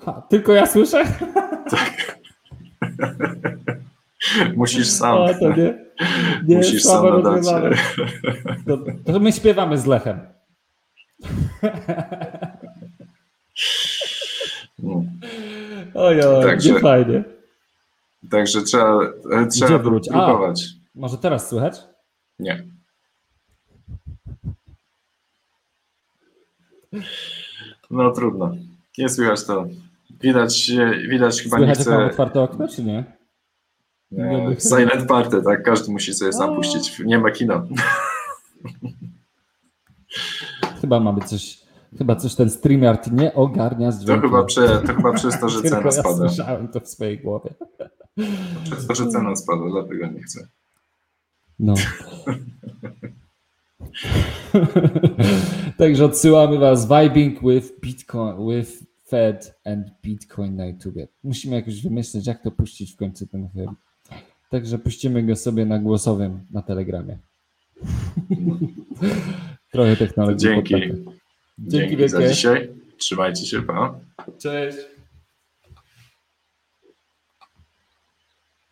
Ha, tylko ja słyszę? Tak. *laughs* Musisz sam. To nie, nie Musisz sam nadać. To, to my śpiewamy z Lechem. No. Oj, oj, także, nie fajnie. Także trzeba, trzeba próbować. może teraz słychać? Nie. No trudno. Nie słychać to. Widać, widać chyba słychać, nie chce... otwarte okno, czy nie? Silent party, tak? Każdy musi sobie sam puścić. Nie ma kina. Chyba mamy coś, chyba coś ten StreamYard nie ogarnia z To dźwiękiem. chyba, przy, to chyba przez to, że *laughs* Tylko cena ja spada. słyszałem to w swojej głowie. Przez to, że cena spada, dlatego nie chcę. No. Także odsyłamy was vibing with Bitcoin, with Fed and Bitcoin na YouTube. Musimy jakoś wymyślić, jak to puścić w końcu ten film. Także puścimy go sobie na głosowym na Telegramie. *laughs* Trochę technologii. Dzięki. Dzięki Dzięki za wielkie. dzisiaj. Trzymajcie się, pa. Cześć.